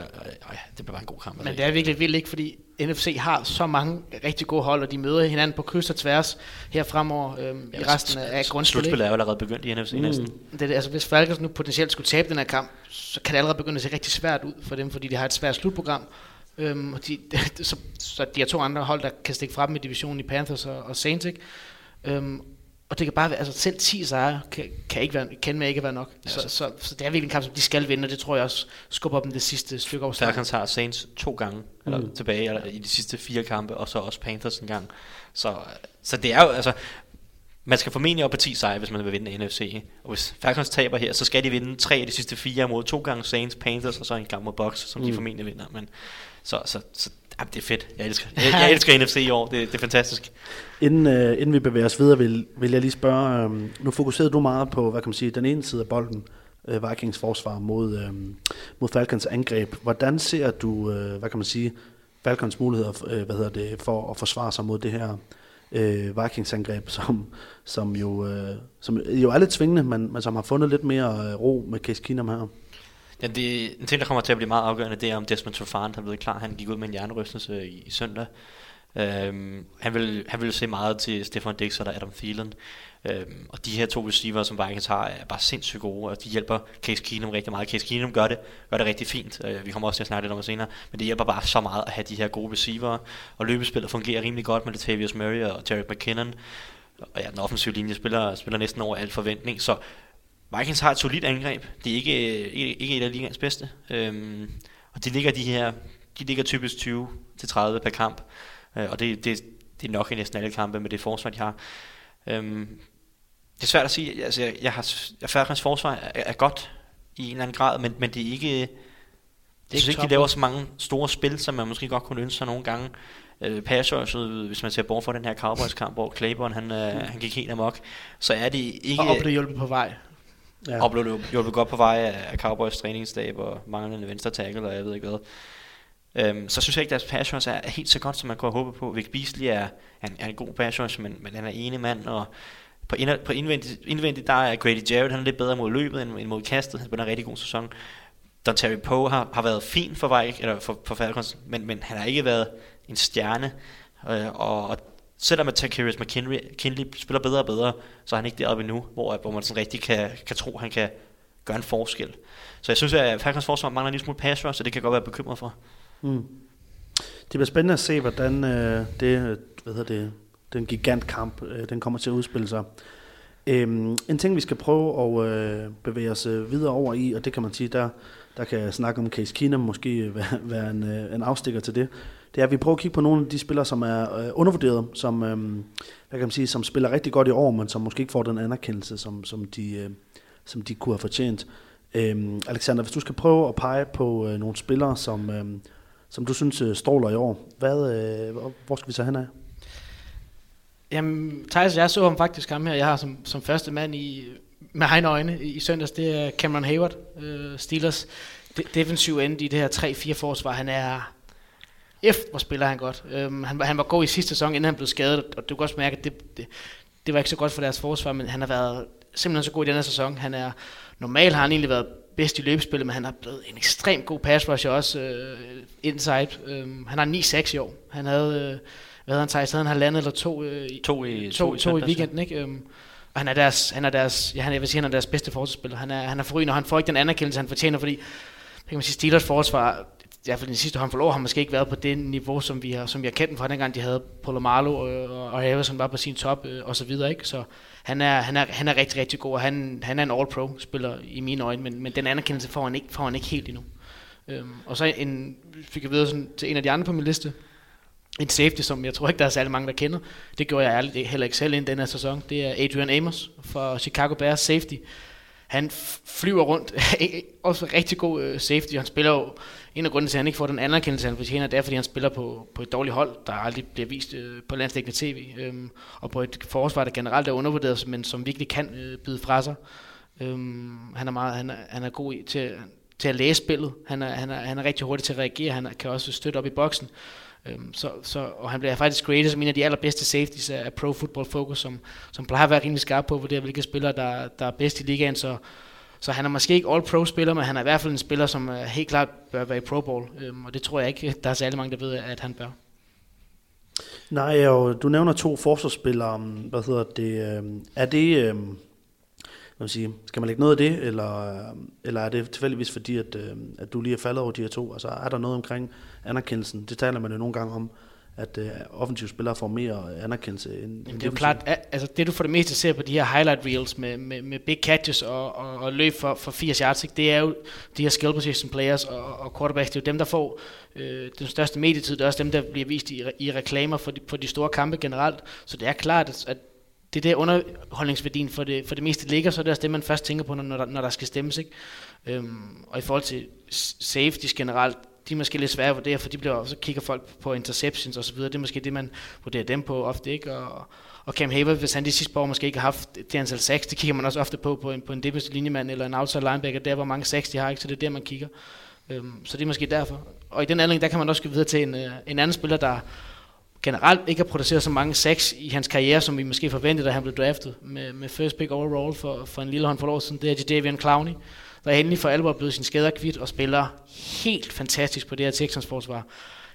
det bliver bare en god kamp. Men det er virkelig vildt ikke, fordi NFC har så mange rigtig gode hold, og de møder hinanden på kryds og tværs her fremover øh, ja, i resten af grundspillet. Slutspillet er jo allerede begyndt i NFC mm. næsten. Det, altså, hvis Falcons nu potentielt skulle tabe den her kamp, så kan det allerede begynde at se rigtig svært ud for dem, fordi de har et svært slutprogram. Øhm, og de, *laughs* så, så de har to andre hold, der kan stikke frem i divisionen i Panthers og, og Saints, ikke? Øhm, og det kan bare være, altså selv 10 sejre kan, kan, ikke være, kan med ikke være nok. Ja, så, så, så, så, det er virkelig en kamp, som de skal vinde, og det tror jeg også skubber dem det sidste stykke over Falcons har Saints to gange eller mm. tilbage eller, i de sidste fire kampe, og så også Panthers en gang. Så, så det er jo, altså, man skal formentlig op på 10 sejre, hvis man vil vinde NFC. Og hvis Falcons taber her, så skal de vinde tre af de sidste fire mod to gange Saints, Panthers og så en gang mod Bucks, som mm. de formentlig vinder. Men, så, så, så jamen, det er fedt. Jeg elsker, *laughs* jeg, jeg elsker NFC i år. Det, det er fantastisk. Inden, uh, inden vi bevæger os videre, vil, vil jeg lige spørge, um, nu fokuserede du meget på, hvad kan man sige, den ene side af bolden, uh, Vikings forsvar mod, um, mod Falcons angreb. Hvordan ser du, uh, hvad kan man sige, Falcons muligheder uh, hvad hedder det, for at forsvare sig mod det her uh, Vikings angreb, *laughs* som, som, jo, uh, som jo er lidt svingende, men, men som har fundet lidt mere ro med Case Keenum her? Ja, det, en ting, der kommer til at blive meget afgørende, det er, om Desmond Trufant har blevet klar. Han gik ud med en hjernerystelse i, i søndag. Øhm, han, vil, han vil se meget til Stefan Dix og Adam Thielen. Øhm, og de her to receiver, som Vikings har, er bare sindssygt gode, og de hjælper Case Keenum rigtig meget. Case Keenum gør det, gør det rigtig fint. Øh, vi kommer også til at snakke lidt om det senere. Men det hjælper bare så meget at have de her gode receiver. Og løbespillet fungerer rimelig godt med Latavius Murray og Terry McKinnon. Og ja, den offensive linje spiller, spiller næsten over al forventning. Så Vikings har et solidt angreb. Det er ikke, ikke, ikke et af ligens bedste. Øhm, og de ligger de her, de ligger typisk 20 til 30 per kamp. Øh, og det, det, det er nok i næsten alle kampe med det forsvar, de har. Øhm, det er svært at sige. Altså, jeg, jeg har, jeg Falcons forsvar er, er, godt i en eller anden grad, men, men det er ikke... Det er synes ikke, de laver så mange store spil, som man måske godt kunne ønske sig nogle gange. Øh, Passers, hvis man ser bort fra den her Cowboys-kamp, hvor Claiborne han, øh, han gik helt amok, så er det ikke... Og blev hjulpet på vej Ja. Og blev hjulpet godt på vej af, Cowboys træningsstab og manglende venstre tackle, og jeg ved ikke hvad. Øhm, så synes jeg ikke, at deres pass rush er helt så godt, som man kunne håbe på. Vic Beasley er, er, en, er en god pass rush, men, men han er ene mand, og på, ind, på indvendigt, indvendigt, der er Grady Jarrett, han er lidt bedre mod løbet end, end mod kastet. Han spiller en rigtig god sæson. Don Terry Poe har, har været fin for, Vike, eller for, for Falcons, men, men han har ikke været en stjerne. Øh, og, og selvom at Takarius McKinley, McKinley spiller bedre og bedre, så er han ikke deroppe endnu, hvor, hvor man sådan rigtig kan, kan tro, at han kan gøre en forskel. Så jeg synes, at Falcons forsvar mangler en lille smule pass så det kan godt være bekymret for. Mm. Det bliver spændende at se, hvordan øh, det, øh, hvad hedder det, den gigantkamp, øh, den kommer til at udspille sig. Øhm, en ting, vi skal prøve at øh, bevæge os øh, videre over i, og det kan man sige, der, der kan jeg snakke om Case Keenum måske øh, være, være en, øh, en afstikker til det, det er, at vi prøver at kigge på nogle af de spillere, som er øh, undervurderet, som, øh, hvad kan man sige, som spiller rigtig godt i år, men som måske ikke får den anerkendelse, som, som, de, øh, som de kunne have fortjent. Øh, Alexander, hvis du skal prøve at pege på øh, nogle spillere, som, øh, som du synes øh, stråler i år, hvad, øh, hvor skal vi så hen af? Jamen, Thijs, jeg så ham faktisk ham her. Jeg har som, som første mand i, med egne øjne i søndags, det er Cameron Hayward, øh, Steelers de, defensiv end i det her 3-4 forsvar. Han er, efter hvor spiller han godt. Øhm, han, han var god i sidste sæson, inden han blev skadet, og du kan også mærke, at det, det, det var ikke så godt for deres forsvar, men han har været simpelthen så god i denne sæson. Han er, normalt har han egentlig været bedst i løbespillet, men han har blevet en ekstremt god pass rusher også øh, inside. Øhm, han har 9-6 i år. Han havde, øh, hvad havde han taget? Han har landet eller to, øh, to, i, to, to, to i weekenden, ikke? Øhm, og han er deres, han er deres, ja, han, jeg vil sige, han er deres bedste forsvarsspiller. Han er, han er forrygende, og han får ikke den anerkendelse, han fortjener, fordi kan man sige, Steelers forsvar, i hvert fald den sidste håndfuld år, har måske ikke været på det niveau, som vi har, som vi har kendt fra dengang, de havde Polomalo øh, og, og som var på sin top øh, og så videre, ikke? Så han er, han er, han er rigtig, rigtig god, og han, han er en all-pro-spiller i mine øjne, men, men den anerkendelse får han ikke, får han ikke helt endnu. Øhm, og så en, fik jeg videre sådan, til en af de andre på min liste, en safety, som jeg tror ikke, der er særlig mange, der kender. Det gjorde jeg ærligt heller ikke selv inden den her sæson. Det er Adrian Amos fra Chicago Bears safety. Han flyver rundt. *laughs* Også rigtig god øh, safety. Han spiller jo, en af grundene til, at han ikke får den anerkendelse, han fortjener, det er, fordi han spiller på, på et dårligt hold, der aldrig bliver vist øh, på landstækkende tv. Um, øhm, og på et forsvar, der generelt er undervurderet, men som virkelig kan øh, byde fra sig. Um, han, er meget, han, er, han er god i, til, til at læse spillet. Han er, han, er, han er rigtig hurtig til at reagere. Han kan også støtte op i boksen. Øhm, så, så, og han bliver faktisk rated som en af de allerbedste safeties af Pro Football Focus, som, som plejer at være rimelig skarp på at vurdere, hvilke spillere, der, der er bedst i ligaen. Så, så han er måske ikke all-pro-spiller, men han er i hvert fald en spiller, som øh, helt klart bør være i Pro Bowl. Øhm, og det tror jeg ikke, *laughs* der er særlig mange, der ved, at han bør. Nej, og du nævner to forsvarsspillere. Um, hvad hedder det? Øhm, er det... Øhm, hvad man sige, skal man lægge noget af det, eller, øhm, eller er det tilfældigvis fordi, at, at du lige er faldet over de her to? Altså er der noget omkring anerkendelsen? Det taler man jo nogle gange om, at uh, offensive spillere får mere anerkendelse end Jamen, Det er jo klart, at, altså det du for det meste ser på de her highlight reels med, med, med big catches og, og, og løb for, for 80 yards, ikke? det er jo de her skill position players og, og quarterbacks, det er jo dem, der får øh, den største medietid, det er også dem, der bliver vist i, i reklamer for de, for de store kampe generelt, så det er klart, at, at det er der underholdningsværdien for det, for det meste ligger, så er det også det, man først tænker på, når, der, når der skal stemmes. Ikke? Øhm, og i forhold til safeties generelt, de er måske lidt svære at vurdere, for de bliver så kigger folk på interceptions og så videre. Det er måske det, man vurderer dem på ofte, ikke? Og, og Cam Haver, hvis han de sidste par år måske ikke har haft det antal sacks, det kigger man også ofte på, på en, på en defensive linjemand eller en outside linebacker, der hvor mange sacks de har, ikke? så det er der, man kigger. Øhm, så det er måske derfor. Og i den anledning, der kan man også gå videre til en, øh, en anden spiller, der generelt ikke har produceret så mange sacks i hans karriere, som vi måske forventede, da han blev draftet med, med first pick overall for, for en lille håndfuld år siden. Det er Jadavian Clowney, der endelig for alvor blevet sin skader kvidt og spiller helt fantastisk på det her Texans forsvar.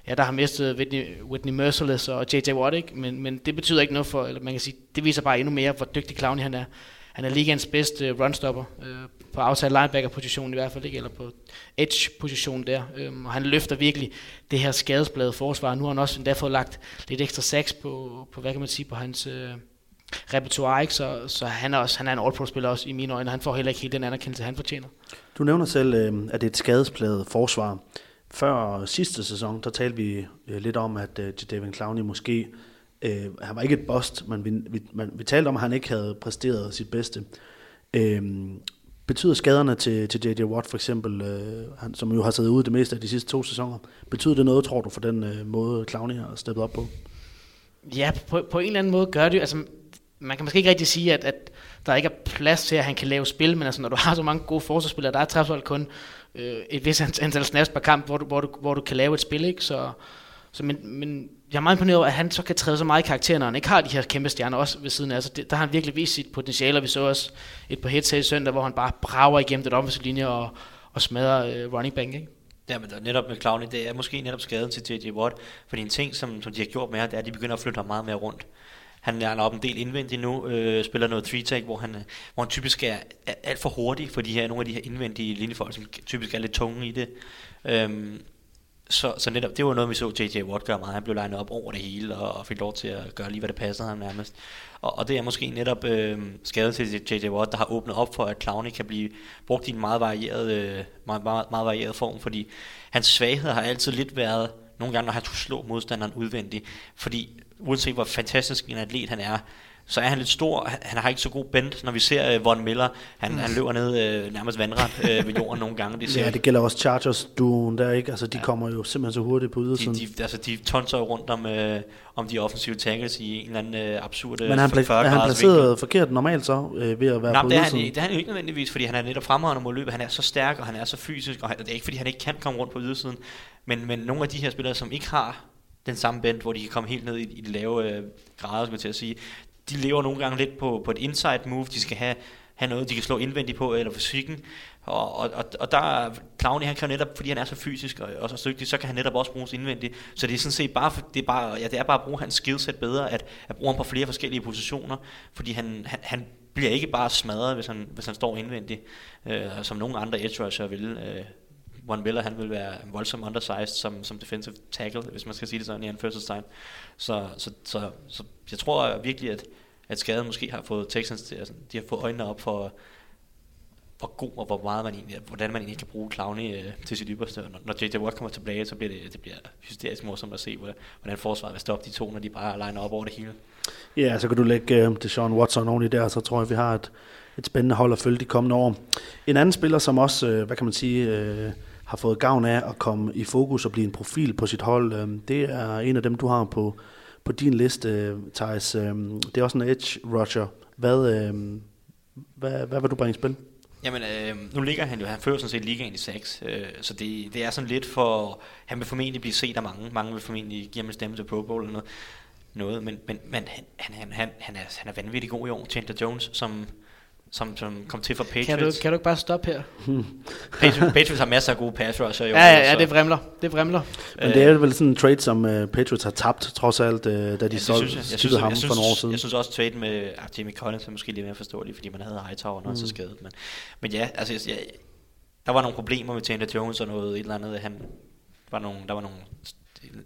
Ja, der har mistet Whitney, Whitney Merciless og J.J. Watt, ikke? Men, men det betyder ikke noget for, eller man kan sige, det viser bare endnu mere, hvor dygtig Clowney han er. Han er ligands bedste øh, runstopper, øh, på outside linebacker-positionen i hvert fald, ikke? eller på edge-positionen der. Øhm, og han løfter virkelig det her skadesblade forsvar. Nu har han også endda fået lagt lidt ekstra sex på, på hvad kan man sige, på hans øh, repertoire, ikke? Så, så han er, også, han er en all-pro-spiller også i mine øjne. Han får heller ikke helt den anerkendelse, han fortjener. Du nævner selv, øh, at det er et skadespladet forsvar. Før sidste sæson, der talte vi øh, lidt om, at øh, David Clowney måske Øh, han var ikke et bust, men vi, vi, man, vi talte om, at han ikke havde præsteret sit bedste. Øh, betyder skaderne til, til J.J. Watt for eksempel, øh, han, som jo har siddet ude det meste af de sidste to sæsoner, betyder det noget, tror du, for den øh, måde, Clowney har steppet op på? Ja, på, på en eller anden måde gør det altså, man kan måske ikke rigtig sige, at, at der ikke er plads til, at han kan lave spil, men altså, når du har så mange gode forsvarsspillere, der er trods alt kun øh, et vis antal snaps per kamp, hvor du, hvor, du, hvor du kan lave et spil, ikke? Så, så men, men jeg er meget imponeret over, at han så kan træde så meget i karakteren, når han ikke har de her kæmpe stjerner også ved siden af. Altså, det, der har han virkelig vist sit potentiale, og vi så også et par hits her i søndag, hvor han bare brager igennem det offensive linje og, og smadrer øh, running back, ikke? Ja, men netop med Clowney, det er måske netop skaden til J.J. Watt, fordi en ting, som, som de har gjort med her, det er, at de begynder at flytte ham meget mere rundt. Han er op en del indvendigt nu, øh, spiller noget three tag, hvor han, øh, hvor han typisk er, er alt for hurtig for de her, nogle af de her indvendige linjefolk, som typisk er lidt tunge i det. Øhm, så, så netop, det var noget, vi så J.J. Watt gøre meget. Han blev legnet op over det hele, og, og fik lov til at gøre lige, hvad det passede ham nærmest. Og, og det er måske netop øh, skadet til J.J. Watt, der har åbnet op for, at Clowney kan blive brugt i en meget varieret, øh, meget, meget, meget varieret form, fordi hans svaghed har altid lidt været, nogle gange, når han skulle slå modstanderen udvendigt, fordi uanset hvor fantastisk en atlet han er, så er han lidt stor. Han har ikke så god bend, når vi ser uh, Von Miller. Han, mm. han løber ned uh, nærmest vandret uh, ved jorden nogle gange. Det ser ja, det gælder også Chargers duen der, ikke? Altså, de ja. kommer jo simpelthen så hurtigt på ydersiden. De, de, altså, de tonser jo rundt om, uh, om de offensive tackles i en eller anden uh, absurd Men han, pla- er han placeret vinkel. forkert normalt så, uh, ved at være Nej, på det er, han, det er han jo ikke nødvendigvis, fordi han er netop fremragende mod løbet. Han er så stærk, og han er så fysisk, og han, det er ikke, fordi han ikke kan komme rundt på ydersiden. Men, men nogle af de her spillere, som ikke har den samme band, hvor de kan komme helt ned i, i de lave øh, grader, skal jeg til at sige. De lever nogle gange lidt på, på et inside move, de skal have, have noget, de kan slå indvendigt på, eller fysikken. Og, og, og, og der Clowny, han kan jo netop, fordi han er så fysisk og, og så dygtig, så kan han netop også bruges indvendigt. Så det er sådan set bare, det er bare, ja, det er bare at bruge hans skillset bedre, at, at bruge ham på flere forskellige positioner, fordi han, han, han bliver ikke bare smadret, hvis han, hvis han står indvendigt, øh, som nogle andre edge rusher vil. Øh, Von Miller, han vil være voldsom undersized som, som defensive tackle, hvis man skal sige det sådan i anførselstegn. Så, så, så, så jeg tror virkelig, at, at skaden måske har fået Texans til, altså, de har fået øjnene op for, hvor god og hvor meget man egentlig, hvordan man egentlig kan bruge Clowney øh, til sit ypperste. Når, når J.J. Watt kommer tilbage, så bliver det, det bliver hysterisk morsomt at se, hvordan, hvordan forsvaret vil stoppe de to, når de bare liner op over det hele. Ja, så kan du lægge uh, Sean Watson oveni der, så tror jeg, vi har et, et spændende hold at følge de kommende år. En anden spiller, som også, øh, hvad kan man sige, øh, har fået gavn af at komme i fokus og blive en profil på sit hold. Øhm, det er en af dem, du har på, på din liste, Thijs. Øhm, det er også en edge rusher. Hvad, øhm, hvad, hvad vil du bringe i spil? Jamen, øh, nu ligger han jo, han fører sådan set ligaen i 6, øh, så det, det er sådan lidt for, han vil formentlig blive set af mange, mange vil formentlig give ham en stemme til Pro Bowl eller noget, noget men, men, men han, han, han, han, er, han er vanvittig god i år, Chandler Jones, som som, som kom til for Patriots. Kan du, kan du ikke bare stoppe her? *laughs* Patriots, Patriots har masser af gode pass rusher. Jo, ja, ja, ja, det vrimler. Det vrimler. Men det er vel sådan en trade, som uh, Patriots har tabt, trods alt, uh, da de ja, solgte jeg, jeg synes, ham jeg synes, for nogle år siden. Jeg synes også, trade med uh, Jamie Collins er måske lidt mere forståelig, fordi man havde Hightower, når mm. så skadet. Men, men ja, altså, jeg, der var nogle problemer med Chandler Jones og noget et eller andet. Han, var nogle, der var nogle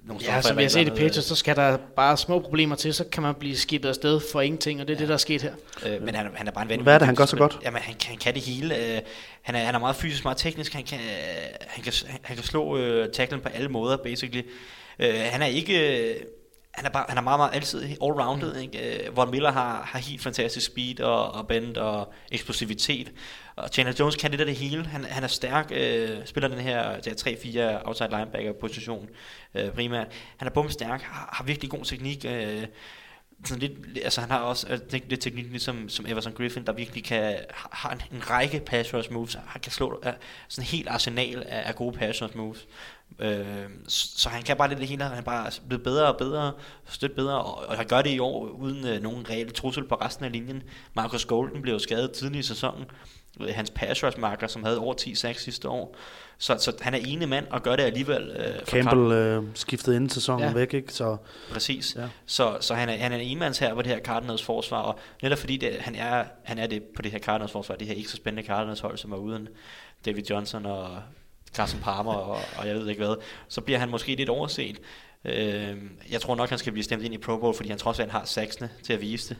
nogle Ja, som vi har set i Patriots, så skal der bare små problemer til, så kan man blive skibet afsted for ingenting, og det er ja. det, der er sket her. Øh, men han, han er bare en ven. Hvad er det, han gør så godt? Jamen, han, han kan det hele. Øh, han, er, han er meget fysisk, meget teknisk. Han kan, han kan, han kan slå øh, tacklen på alle måder, basically. Øh, han er ikke... Øh, han er, bare, han er meget, meget altid all-rounded. Mm. Ikke? Uh, Von Miller har, har helt fantastisk speed og, og bend og eksplosivitet. Og Chandler Jones kan lidt af det hele. Han, han er stærk, øh, spiller den her 3-4 outside linebacker position øh, primært. Han er bomstærk, har, har virkelig god teknik. Øh, sådan lidt, altså han har også uh, lidt teknik ligesom som Everson Griffin, der virkelig kan har en, en række pass rush moves. Han kan slå uh, sådan en helt arsenal af, af gode pass rush moves. Øh, så han kan bare det hele, han er bare blevet bedre og bedre, stødt bedre, og, og han gør det i år uden øh, nogen reel trussel på resten af linjen. Marcus Golden blev skadet tidlig i sæsonen, øh, hans pass rush marker, som havde over 10 6 sidste år. Så, så han er ene mand og gør det alligevel. Øh, Campbell øh, skiftede inden sæsonen ja. væk, ikke? Så, Præcis. Ja. Så, så han er, han er en enemands her på det her Cardinals forsvar, og netop fordi det, han, er, han er det på det her Cardinals forsvar, det her ikke så spændende Cardinals hold, som er uden David Johnson og Carson Palmer og, og jeg ved ikke hvad, så bliver han måske lidt overset. Øh, jeg tror nok, han skal blive stemt ind i Pro Bowl, fordi han trods alt har saksene til at vise det.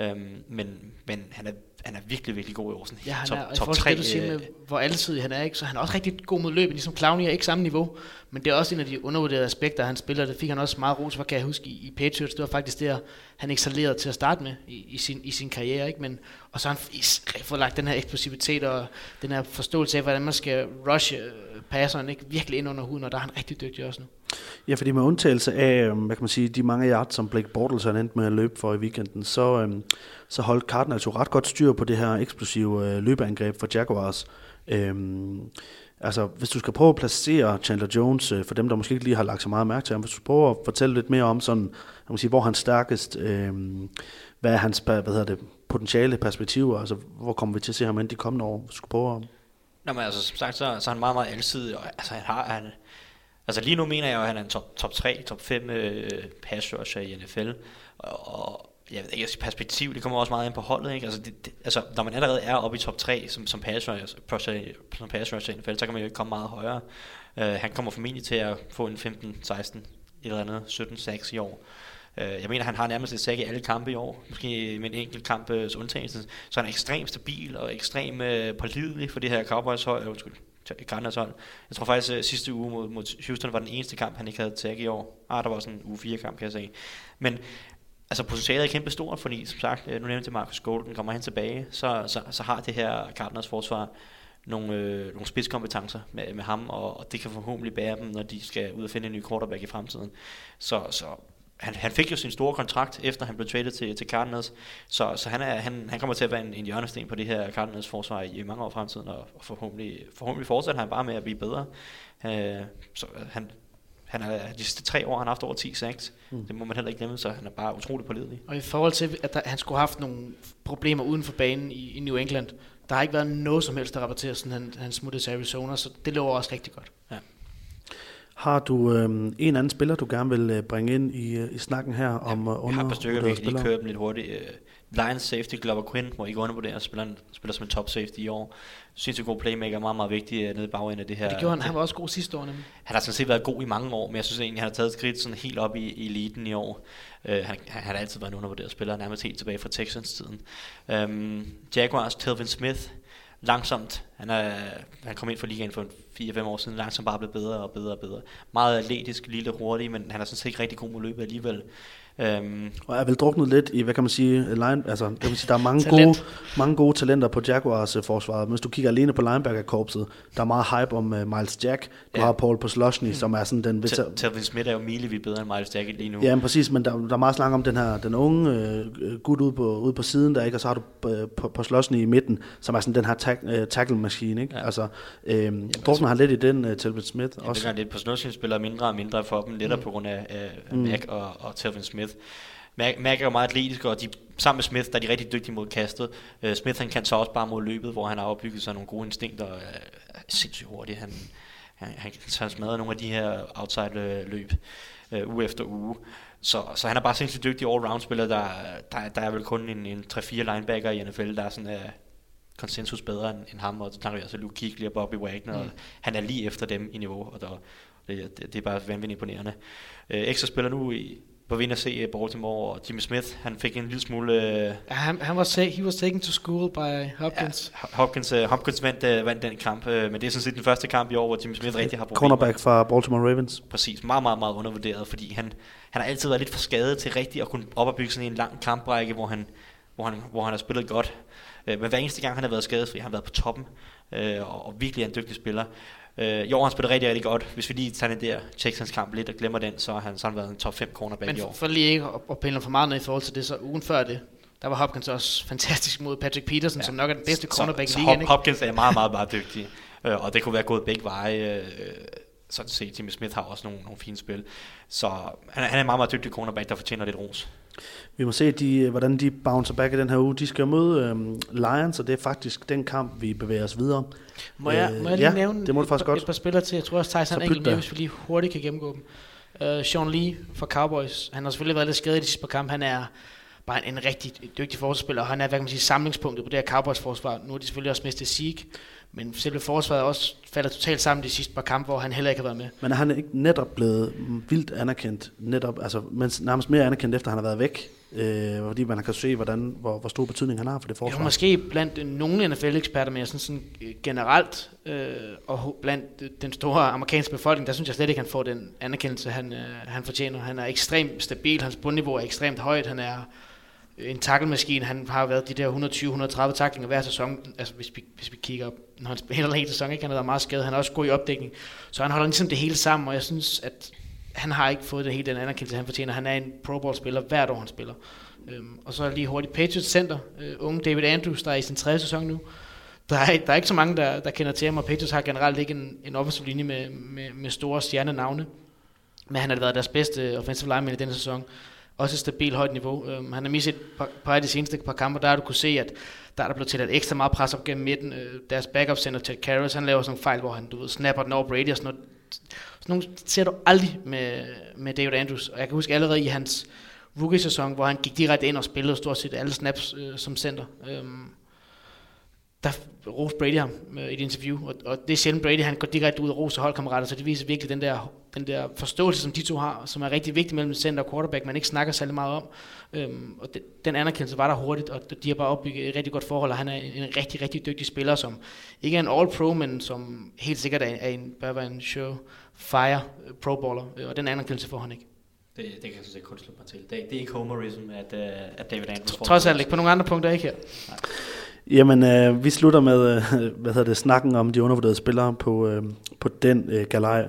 Øhm, men, men han er, han er virkelig, virkelig god i år. Sådan ja, han top, er, top 3. Det, du siger med, hvor altid han er, ikke? så han er også rigtig god mod løbet, ligesom Clowney er ikke samme niveau, men det er også en af de undervurderede aspekter, han spiller. Det fik han også meget ros for, kan jeg huske, i, i Patriots. Det var faktisk der, han excellerede til at starte med i, i, sin, i sin karriere. Ikke? Men, og så har han fået lagt den her eksplosivitet og den her forståelse af, hvordan man skal rushe øh, passeren ikke? virkelig ind under huden, og der er han rigtig dygtig også nu. Ja, fordi med undtagelse af, øhm, hvad kan man sige, de mange yards, som Blake Bortles han endte med at løbe for i weekenden, så, øhm, så holdt Cardinals jo ret godt styr på det her eksplosive øh, løbeangreb for Jaguars. Øhm, altså, hvis du skal prøve at placere Chandler Jones, øh, for dem, der måske ikke lige har lagt så meget mærke til ham, hvis du prøver at fortælle lidt mere om sådan, jeg må sige, hvor han stærkest, øhm, hvad er hans hvad hedder det, potentiale perspektiver, altså hvor kommer vi til at se ham ind de kommende år, skulle skal prøve ham? Nå, men altså, som sagt, så, så er han meget, meget alsidig, og altså, han har, han, altså lige nu mener jeg jo, at han er en top, top 3, top 5 øh, pass rusher i NFL, og, og jeg ved ikke, perspektiv, det kommer også meget ind på holdet, ikke? Altså, det, det, altså når man allerede er oppe i top 3 som, som pass rusher, som pass rusher i NFL, så kan man jo ikke komme meget højere. Uh, han kommer formentlig til at få en 15, 16, et eller andet, 17 6 i år. Øh, jeg mener, han har nærmest et sæk i alle kampe i år, måske med en enkelt kamp øh, undtagelse, så han er ekstremt stabil og ekstremt øh, pålidelig for det her Cowboys hold, undskyld, Cardinals hold. Jeg tror faktisk, at sidste uge mod, mod Houston var den eneste kamp, han ikke havde tag i år. Ah, der var sådan en uge 4 kamp, kan jeg sige. Men altså potentialet er kæmpe stort, fordi som sagt, nu nævnte jeg Marcus Golden, kommer han tilbage, så, så, så har det her Cardinals forsvar nogle, øh, nogle spidskompetencer med, med ham, og, og det kan forhåbentlig bære dem, når de skal ud og finde en ny quarterback i fremtiden. Så, så han, han fik jo sin store kontrakt, efter han blev traded til, til Cardinals, så, så han, er, han, han kommer til at være en, en hjørnesten på det her Cardinals forsvar i, i mange år fremtiden, og forhåbentlig, forhåbentlig fortsætter han bare med at blive bedre. Øh, så han, han er de sidste tre år han har haft over 10 sacks. Mm. Det må man heller ikke glemme, så han er bare utrolig pålidelig. Og i forhold til, at der, han skulle have haft nogle problemer uden for banen i, i New England, der har ikke været noget som helst, der rapporterer, sådan han, han smuttede til Arizona, så det lover også rigtig godt. Ja. Har du øh, en anden spiller, du gerne vil øh, bringe ind i, øh, i snakken her ja, om under? Jeg har et par stykker, vi kan lige køre dem lidt hurtigt. Lions safety Glover Quinn, må ikke undervurdere, spiller, spiller som en top safety i år. Synes god playmaker, meget, meget vigtig nede i bagenden af det her. Det gjorde han, han var også god sidste år nemlig. Han har sådan set været god i mange år, men jeg synes egentlig, han har taget et skridt sådan helt op i, i eliten i år. Uh, han, han, han, har altid været en undervurderet spiller, nærmest helt tilbage fra Texans-tiden. Um, Jaguars, Telvin Smith, langsomt. Han, er, han kom ind for ligaen for 4-5 år siden, langsomt bare blevet bedre og bedre og bedre. Meget atletisk, lille hurtig, men han er sådan set ikke rigtig god mod løbet alligevel. Øhm, og er vel druknet lidt i, hvad kan man sige, line, altså, det vil sige, der er mange, gode, mange gode talenter på Jaguars uh, forsvaret. Hvis du kigger alene på linebacker-korpset, der er meget hype om uh, Miles Jack. Du ja. har Paul på Slosny, mm. som er sådan den... Telvin Smith er jo milevidt bedre end Miles Jack lige nu. Ja, men præcis, men der, der er meget snak om den her, den unge uh, gut ude på, ude på siden, der ikke, og så har du uh, Slosny i midten, som er sådan den her tag, uh, tackle-maskine, ikke? Ja. Altså, øh, Jamen, drukner har lidt i den, uh, Telvin Smith. Ja, også. det er lidt på Slosny spiller mindre og mindre for dem, lidt mm. på grund af uh, Mac mm. og, og Telvin Smith. Mac, Mac er jo meget atletisk, og de, sammen med Smith, der er de rigtig dygtige mod kastet. Uh, Smith han kan så også bare mod løbet, hvor han har opbygget sig nogle gode instinkter. Uh, sindssygt hurtigt. Han, han, han, han smadrer nogle af de her outside løb uh, uge efter uge. Så, så han er bare sindssygt dygtig all-round-spiller. Der, der, der er vel kun en, en 3-4 linebacker i NFL, der er sådan uh, konsensus bedre end, end ham. Og så snakker vi altså Luke Kuechly og Bobby Wagner. Mm. Og han er lige efter dem i niveau, og der, det, det, er bare vanvittigt imponerende. Uh, ekstra spiller nu i, var vi inde at se øh, Baltimore, og Jimmy Smith, han fik en lille smule... Uh, ja, han, han var he was taken to school by Hopkins. Ja, Hopkins, uh, Hopkins vandt, uh, vandt den kamp, uh, men det er sådan set den første kamp i år, hvor Jimmy Smith rigtig har problemer. Cornerback fra Baltimore Ravens. Præcis, meget, meget, meget undervurderet, fordi han, han har altid været lidt for skadet til rigtig at kunne opbygge sådan en lang kamprække, hvor han, hvor han, hvor han har spillet godt. Uh, men hver eneste gang han har været skadesfri, har han været på toppen, uh, og, og virkelig er en dygtig spiller. Øh, jo, han spiller rigtig, rigtig godt. Hvis vi lige tager den der Texans kamp lidt og glemmer den, så har han sådan været en top 5 cornerback Men i år. Men for lige ikke at, at pille for meget ned i forhold til det, så ugen før det, der var Hopkins også *laughs* fantastisk mod Patrick Peterson, ja. som nok er den bedste cornerback i ligaen. Hop, Hopkins er meget, meget, meget dygtig, øh, og det kunne være gået begge veje. Øh, sådan set, Jimmy Smith har også nogle, nogle fine spil. Så han, han er en meget, meget dygtig cornerback, der fortjener lidt ros. Vi må se, de, hvordan de bouncer back i den her uge. De skal møde øhm, Lions, og det er faktisk den kamp, vi bevæger os videre. Må jeg, øh, må jeg lige ja, nævne det må du faktisk et, godt. et par spillere til? Jeg tror også, Tyson enkelt mere, hvis vi lige hurtigt kan gennemgå dem. Uh, Sean Lee fra Cowboys. Han har selvfølgelig været lidt skadet i de sidste par kampe. Han er bare en, en rigtig dygtig forsvarsspiller, og han er hvad kan man sige, samlingspunktet på det her Cowboys-forsvar. Nu har de selvfølgelig også mistet Zeke, men selve forsvaret også falder totalt sammen de sidste par kampe, hvor han heller ikke har været med. Men er han ikke netop blevet vildt anerkendt, netop, altså mens, nærmest mere anerkendt, efter han har været væk? Øh, fordi man kan se, hvordan, hvor, hvor stor betydning han har for det forsvar. Jo, måske blandt nogle NFL-eksperter, men sådan, sådan øh, generelt, øh, og blandt den store amerikanske befolkning, der synes jeg slet ikke, han får den anerkendelse, han, øh, han fortjener. Han er ekstremt stabil, hans bundniveau er ekstremt højt, han er en tacklemaskine. Han har været de der 120-130 taklinger hver sæson, altså hvis vi, hvis vi kigger op, når han spiller en hel sæson, ikke? han har været meget skadet, han er også god i opdækning, så han holder ligesom det hele sammen, og jeg synes, at han har ikke fået det hele den anerkendelse, han fortjener. Han er en Pro Bowl-spiller hvert år, han spiller. Øhm, og så lige hurtigt Patriots Center, øh, unge David Andrews, der er i sin tredje sæson nu. Der er, der er ikke så mange, der, der kender til ham, og Patriots har generelt ikke en, en offensiv linje med, med, med store stjernenavne. Men han har været deres bedste offensive lineman i den sæson. Også et stabilt højt niveau. Um, han har misset et par, par af de seneste par kampe, der har du kunne se, at der er der blevet et ekstra meget pres op gennem midten. Øh, deres backup center, Ted Karras, han laver sådan nogle fejl, hvor han du ved, snapper den over Brady og sådan noget. Sådan nogle ser du aldrig med, med David Andrews. Og jeg kan huske allerede i hans rookie-sæson, hvor han gik direkte ind og spillede stort set alle snaps øh, som center. Um, der roste Brady ham øh, i et interview, og, og det er sjældent Brady, han går direkte ud og roser holdkammerater, så det viser virkelig den der, den der forståelse, som de to har, som er rigtig vigtig mellem center og quarterback, man ikke snakker særlig meget om. Øhm, og det, den anerkendelse var der hurtigt, og de har bare opbygget et rigtig godt forhold, og han er en rigtig, rigtig dygtig spiller, som ikke er en all-pro, men som helt sikkert er, er en, bør være en show fire pro-baller, og den anerkendelse får han ikke. Det, det kan jeg sådan set kun slutte mig til. Det, det er ikke homerism, at, uh, at David Andrews Trods alt ikke. På nogle andre punkter ikke her. Nej. Jamen, øh, vi slutter med øh, *laughs* hvad hedder det, snakken om de undervurderede spillere på, øh, på den øh, galej.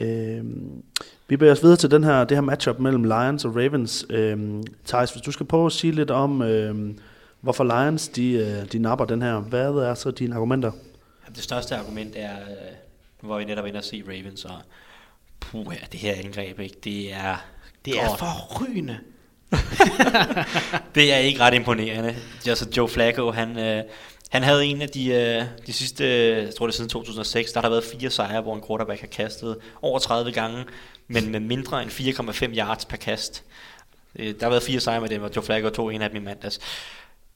Øh, vi bevæger os videre til den her, det her matchup mellem Lions og Ravens. Øh, Thijs, hvis du skal prøve at sige lidt om, øh, hvorfor Lions de, øh, de napper den her. Hvad er så dine argumenter? Det største argument er, øh, hvor vi netop ender at se Ravens, og puh, ja, det her angreb, ikke? det er... Det er forrygende. *laughs* det er ikke ret imponerende. Altså Joe Flacco, han, øh, han havde en af de, øh, de sidste, jeg tror det er siden 2006, der har været fire sejre, hvor en quarterback har kastet over 30 gange, men med mindre end 4,5 yards per kast. Øh, der har været fire sejre med dem, og Joe Flacco tog en af dem i mandags.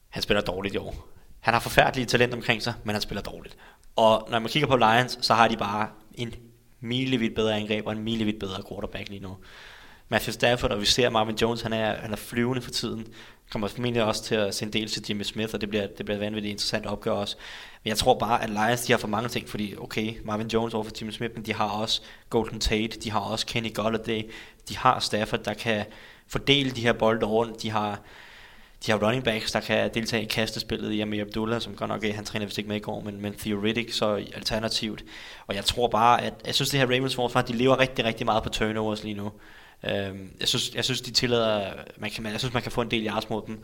Han spiller dårligt i år. Han har forfærdelige talent omkring sig, men han spiller dårligt. Og når man kigger på Lions, så har de bare en milevidt bedre angreb og en milevidt bedre quarterback lige nu. Matthew Stafford, og vi ser Marvin Jones, han er, han er flyvende for tiden. Kommer formentlig også til at se en del til Jimmy Smith, og det bliver, det bliver vanvittigt interessant opgør også. Men jeg tror bare, at Lions de har for mange ting, fordi okay, Marvin Jones over for Jimmy Smith, men de har også Golden Tate, de har også Kenny Golladay, de har Stafford, der kan fordele de her bolde rundt, de har de har running backs, der kan deltage i kastespillet i Abdullah, som godt nok øh, han træner vist ikke med i går, men, men theoretic så alternativt. Og jeg tror bare, at jeg synes, det her Ravens forsvar, de lever rigtig, rigtig meget på turnovers lige nu. Øh, jeg, synes, jeg synes, de tillader, man kan, jeg synes, man kan få en del yards mod dem,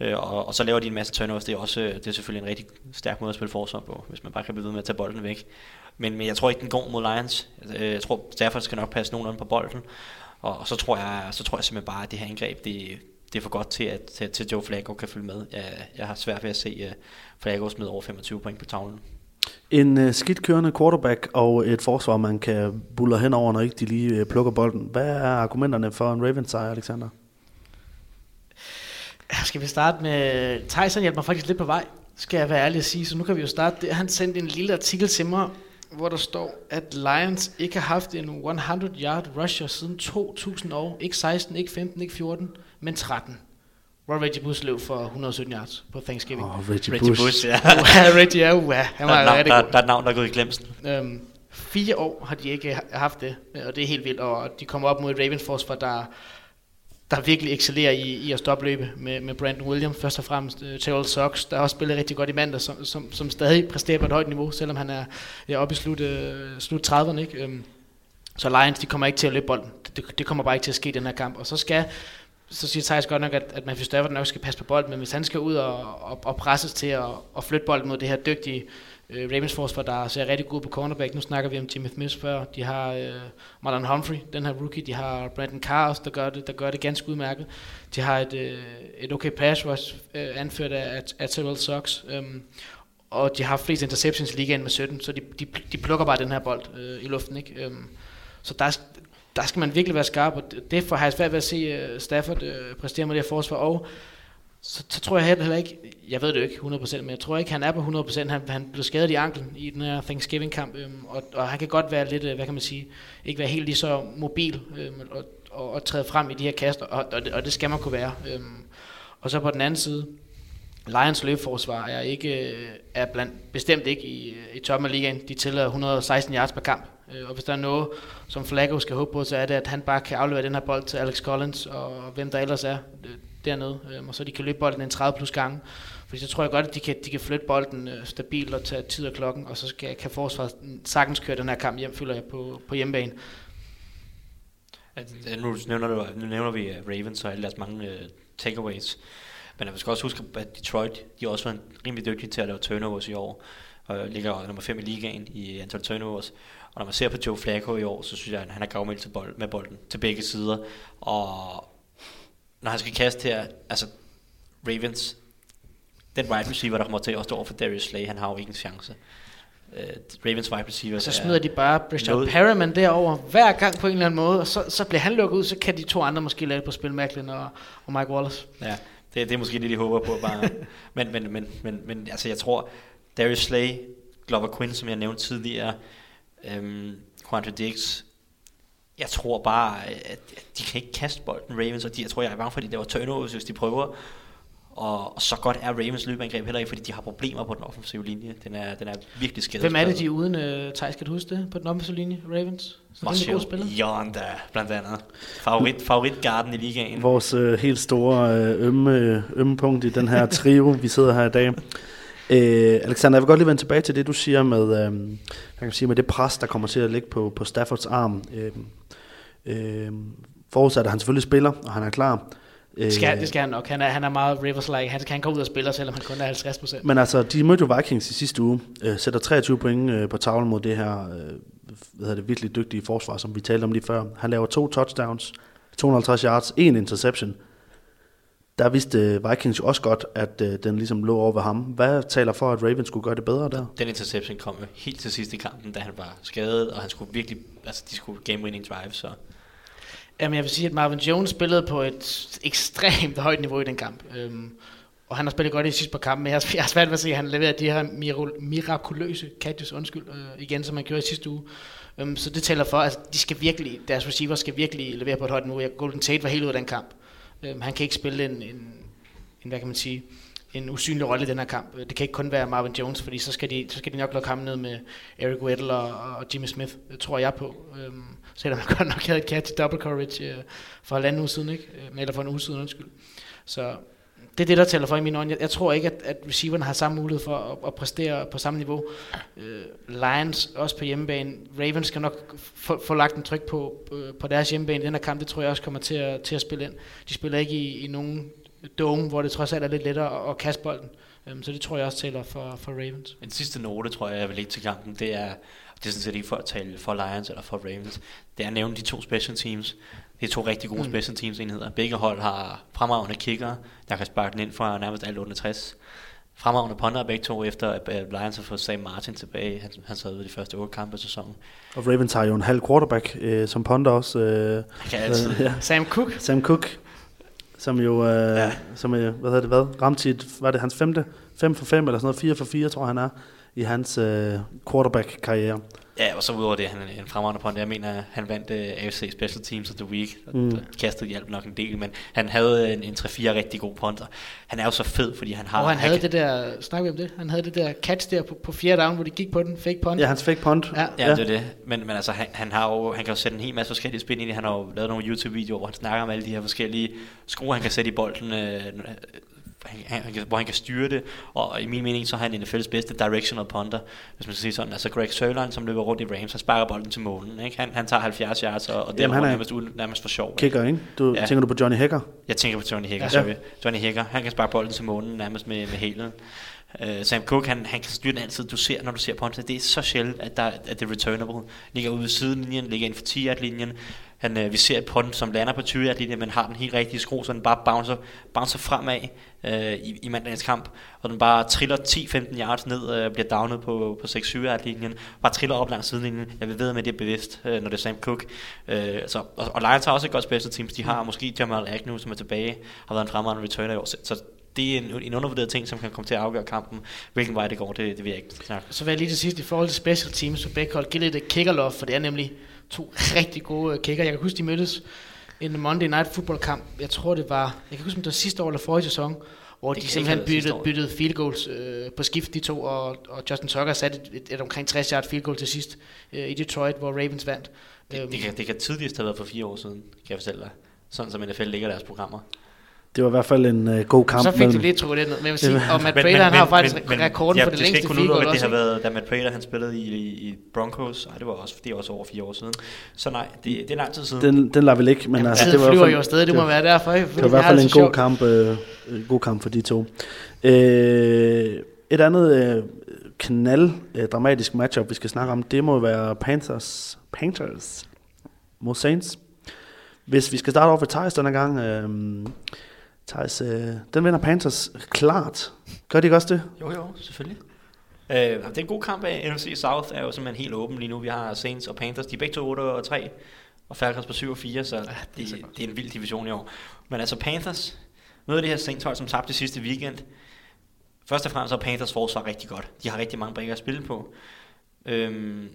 øh, og, og, så laver de en masse turnovers. Det er, også, øh, det er selvfølgelig en rigtig stærk måde at spille forsvar på, hvis man bare kan blive ved med at tage bolden væk. Men, men jeg tror ikke, den går mod Lions. Altså, øh, jeg tror, Stafford skal nok passe nogenlunde på bolden, og, og så, tror jeg, så tror jeg simpelthen bare, at det her angreb, det, det er for godt til, at til, til Joe Flacco kan følge med. Jeg, jeg har svært ved at se uh, Flacco smide over 25 point på tavlen. En øh, skidt kørende quarterback og et forsvar, man kan buller hen over, når ikke de lige øh, plukker bolden. Hvad er argumenterne for en Ravens sejr, Alexander? Skal vi starte med... Tyson hjalp mig faktisk lidt på vej, skal jeg være ærlig at sige. Så nu kan vi jo starte. Han sendte en lille artikel til mig, hvor der står, at Lions ikke har haft en 100-yard rusher siden 2000 år. Ikke 16, ikke 15, ikke 14, men 13 hvor Reggie Bush løb for 117 yards på Thanksgiving. Åh, oh, Reggie, Reggie Bush. Bush, ja. *laughs* Reggie er uha, han var der, er rigtig der, god. der er et navn, der er gået i glemsen. Øhm, fire år har de ikke haft det, og det er helt vildt, og de kommer op mod et Ravens forsvar, der, der virkelig excellerer i, i at stoppe løbe med, med Brandon Williams, først og fremmest uh, Terrell Sox, der også spiller rigtig godt i mandag, som, som, som stadig præsterer på et højt niveau, selvom han er ja, oppe i slut, uh, slut 30'erne. Ikke? Um, så Lions, de kommer ikke til at løbe bolden. Det, det kommer bare ikke til at ske i den her kamp. Og så skal så siger Thijs godt nok, at, at Matthew Stafford nok skal passe på bolden, men hvis han skal ud og, og, og presses til at og flytte bolden mod det her dygtige øh, Ravens forsvar, der ser rigtig god på cornerback. Nu snakker vi om Jimmy Smith før. De har øh, Marlon Humphrey, den her rookie. De har Brandon Carr også, der gør det, der gør det ganske udmærket. De har et, øh, et okay pass rush, øh, anført af, af Terrell Sox. Um, øhm, og de har flest interceptions i ligaen med 17, så de, de, de plukker bare den her bold øh, i luften. Ikke? Um, så der, der skal man virkelig være skarp, og derfor har jeg svært ved at se øh, Stafford øh, præstere med det her forsvar, og så, så tror jeg heller ikke, jeg ved det jo ikke 100%, men jeg tror ikke, han er på 100%. Han, han blev skadet i anklen i den her Thanksgiving-kamp, øhm, og, og han kan godt være lidt, øh, hvad kan man sige, ikke være helt lige så mobil øhm, og, og, og træde frem i de her kaster, og, og, det, og det skal man kunne være. Øhm, og så på den anden side, Lions løbeforsvar er ikke er blandt, bestemt ikke i, i toppen af ligaen. De tillader 116 yards per kamp. Øh, og hvis der er noget, som Flacco skal håbe på, så er det, at han bare kan aflevere den her bold til Alex Collins og hvem der ellers er øh, dernede. Øhm, og så de kan løbe bolden en 30 plus gange. Fordi så tror jeg godt, at de kan, de kan flytte bolden øh, stabilt og tage tid af klokken, og så skal, kan forsvaret sagtens køre den her kamp hjem, føler jeg, på, på hjemmebane. At, nu, nævner du, nu nævner vi Ravens og alle deres mange uh, takeaways. Men jeg skal også huske, at Detroit, de også var rimelig dygtige til at lave turnovers i år. Og ligger nummer 5 i ligaen i antal turnovers. Og når man ser på Joe Flacco i år, så synes jeg, at han er gavmild til bold, med bolden til begge sider. Og når han skal kaste her, altså Ravens, den wide receiver, der kommer til at stå over for Darius Slay, han har jo ikke en chance. Uh, Ravens wide receiver. Så smider de bare Bristol Perriman derover hver gang på en eller anden måde, og så, så bliver han lukket ud, så kan de to andre måske lade på spil, Macklin og, og Mike Wallace. Ja, det, det er måske det, de håber på bare. *laughs* men, men, men, men, men altså, jeg tror, Darius Slay, Glover Quinn, som jeg nævnte tidligere, øhm, Quandre Dix, jeg tror bare, at de kan ikke kaste bolden, Ravens, og de, jeg tror, jeg er bange for, at de laver turnovers, hvis de prøver. Og, og så godt er Ravens løbeangreb heller ikke, fordi de har problemer på den offensive linje. Den er, den er virkelig skadet. Hvem er det, de er uden, uh, Thijs, du huske det, på den offensive linje, Ravens? Marshall Yonda, blandt andet. Favorit, favoritgarden i ligaen. Vores øh, helt store øh, ømme, ømme punkt i den her trio, vi sidder her i dag. Øh, Alexander, jeg vil godt lige vende tilbage til det, du siger med, øh, jeg kan sige, med det pres, der kommer til at ligge på, på Staffords arm. Øh, øh, forudsat, at han selvfølgelig spiller, og han er klar. Det skal, det skal han nok. Han er, han er meget Rivers-like. Han kan gå ud og spille, selvom han kun er 50%. Men altså, de mødte jo Vikings i sidste uge. Øh, sætter 23 point øh, på tavlen mod det her øh, hvad hedder det, virkelig dygtige forsvar, som vi talte om lige før. Han laver to touchdowns, 250 yards, en interception. Der vidste Vikings jo også godt, at øh, den ligesom lå over ved ham. Hvad taler for, at Ravens skulle gøre det bedre der? Den interception kom jo helt til sidst i kampen, da han var skadet, og han skulle virkelig, altså de skulle game-winning drive, så... Jamen jeg vil sige, at Marvin Jones spillede på et ekstremt højt niveau i den kamp. Øhm, og han har spillet godt i sidste par kampe, men jeg har, jeg har svært ved at se, at han leverer de her mirakuløse catches, undskyld, øh, igen, som han gjorde i sidste uge. Øhm, så det taler for, at de skal virkelig, deres receiver skal virkelig levere på et højt niveau. Golden Tate var helt ud af den kamp. Øh, han kan ikke spille en, en, en, hvad kan man sige, en usynlig rolle i den her kamp. Øh, det kan ikke kun være Marvin Jones, fordi så skal de, så skal de nok lukke ham ned med Eric Weddle og, og Jimmy Smith, øh, tror jeg på. Øhm, selvom man *laughs* godt nok havde et catch double coverage øh, for halvanden uge siden, ikke? Øh, eller for en uge siden, undskyld. Så det er det, der tæller for i mine øjne. Jeg, jeg tror ikke, at, at receiverne har samme mulighed for at, at præstere på samme niveau. Øh, Lions også på hjemmebane. Ravens skal nok få, få lagt en tryk på, øh, på deres hjemmebane i den her kamp. Det tror jeg også kommer til at, til at spille ind. De spiller ikke i, i nogen dome, hvor det trods alt er lidt lettere at, at kaste bolden. Um, så det tror jeg også tæller for, for Ravens. En sidste note, tror jeg, jeg vil lægge til kampen, det er, det er sådan set ikke for at tale for Lions eller for Ravens, det er at nævne de to special teams. Det er to rigtig gode mm. special teams enheder. Begge hold har fremragende kicker, der kan sparke den ind fra nærmest alt under 60. Fremragende punter begge to, efter at Lions har fået Sam Martin tilbage. Han, han sad ved de første otte kampe af sæsonen. Og Ravens har jo en halv quarterback øh, som punter også. Øh, kan altid. Øh, ja. Sam Cook. Sam Cook, som jo, øh, ja. som, øh, hvad hedder det, hvad? Ramte sit, var det hans femte? 5 for 5 eller sådan noget, 4 for 4, tror jeg han er, i hans øh, quarterback-karriere. Ja, og så udover det, han er en fremragende på Jeg mener, han vandt uh, øh, AFC Special Teams of the Week. Mm. Der kastede hjælp nok en del, men han havde en, en 3-4 rigtig god punter. Han er jo så fed, fordi han har... Og han, han havde kan... det der, snakker vi om det? Han havde det der catch der på, på fjerde down, hvor de gik på den, fake punt. Ja, hans fake punt. Ja, ja, ja. det er det. Men, men altså, han, han, har jo, han kan jo sætte en hel masse forskellige spin ind i. Han har jo lavet nogle YouTube-videoer, hvor han snakker om alle de her forskellige skruer, han kan sætte i bolden. Øh, han, han, hvor han kan styre det, og i min mening, så har han NFL's bedste directional punter, hvis man skal sige sådan. Altså Greg Sørlein, som løber rundt i Rams, han sparker bolden til månen, ikke? Han, han tager 70 yards, og, og det er nærmest, nærmest for sjov. Kicker, ikke? Du, ja. Tænker du på Johnny Hacker? Jeg tænker på Johnny Hacker, ja. sorry. Johnny Hacker, han kan sparke bolden til månen nærmest med, med hælen. Uh, Sam Cook, han, han kan styre den altid. Du ser, når du ser på ham, det er så sjældent, at, der, at det er returnable. Ligger ude ved sidelinjen, ligger inden for 10 linjen han, øh, vi ser et punt, som lander på 20 linjen, men har den helt rigtige skru, så den bare bouncer, bouncer fremad øh, i, i mandagens kamp, og den bare triller 10-15 yards ned, øh, bliver downet på, på 6-7 linjen, bare triller op langs sidelinjen. Jeg vil ved med det er bevidst, øh, når det er Sam Cook. Øh, så, og, og Lions har også et godt special teams. De har måske Jamal Agnew, som er tilbage, har været en fremragende returner i år. Så, så det er en, en undervurderet ting, som kan komme til at afgøre kampen. Hvilken vej det går, det, det vil jeg ikke snakke. Så vil jeg lige til sidst i forhold til special teams så begge hold, give lidt et kicker for det er nemlig to rigtig gode kicker. Jeg kan huske, de mødtes en Monday Night Football kamp. Jeg tror, det var, jeg kan huske, om det var sidste år eller forrige sæson, hvor det de simpelthen byttede, byttede field goals øh, på skift, de to, og, og Justin Tucker satte et, et, et omkring 60 yard field goal til sidst øh, i Detroit, hvor Ravens vandt. Det, det, kan, det kan tidligst have været for fire år siden, kan jeg fortælle dig. Sådan som NFL ligger deres programmer. Det var i hvert fald en uh, god kamp Så fik du mellem... lige trukket det ned. Men jeg vil sige, Det- og Matt Prater, han har faktisk rekorden ja, på det det skal længste udelukke, at det også. har været, da Matt Prater han spillede i, i, i Broncos. Ej, det var også, det er også over fire år siden. Så nej, det, det er lang tid siden. Den, den lader vi ikke, men Jamen, altså, det var i flyver hvert jo afsted, det må være derfor. ikke? det var i hvert er fald en god kamp, øh, en god kamp for de to. Øh, et andet øh, knald øh, dramatisk matchup, vi skal snakke om, det må være Panthers, Panthers mod Saints. Hvis vi skal starte over for Thijs denne gang, øh, Thijs, øh, den vinder Panthers klart. Gør de ikke også det? Jo, jo, selvfølgelig. Øh, det er en god kamp af NFC South, er jo simpelthen helt åben lige nu. Vi har Saints og Panthers, de er begge to 8 og 3, og Falcons på 7 og 4, så, ja, det, det, det, er en vild division i år. Men altså Panthers, noget af det her Saints hold, som tabte sidste weekend, først og fremmest er Panthers forsvar rigtig godt. De har rigtig mange brikker at spille på. Øhm,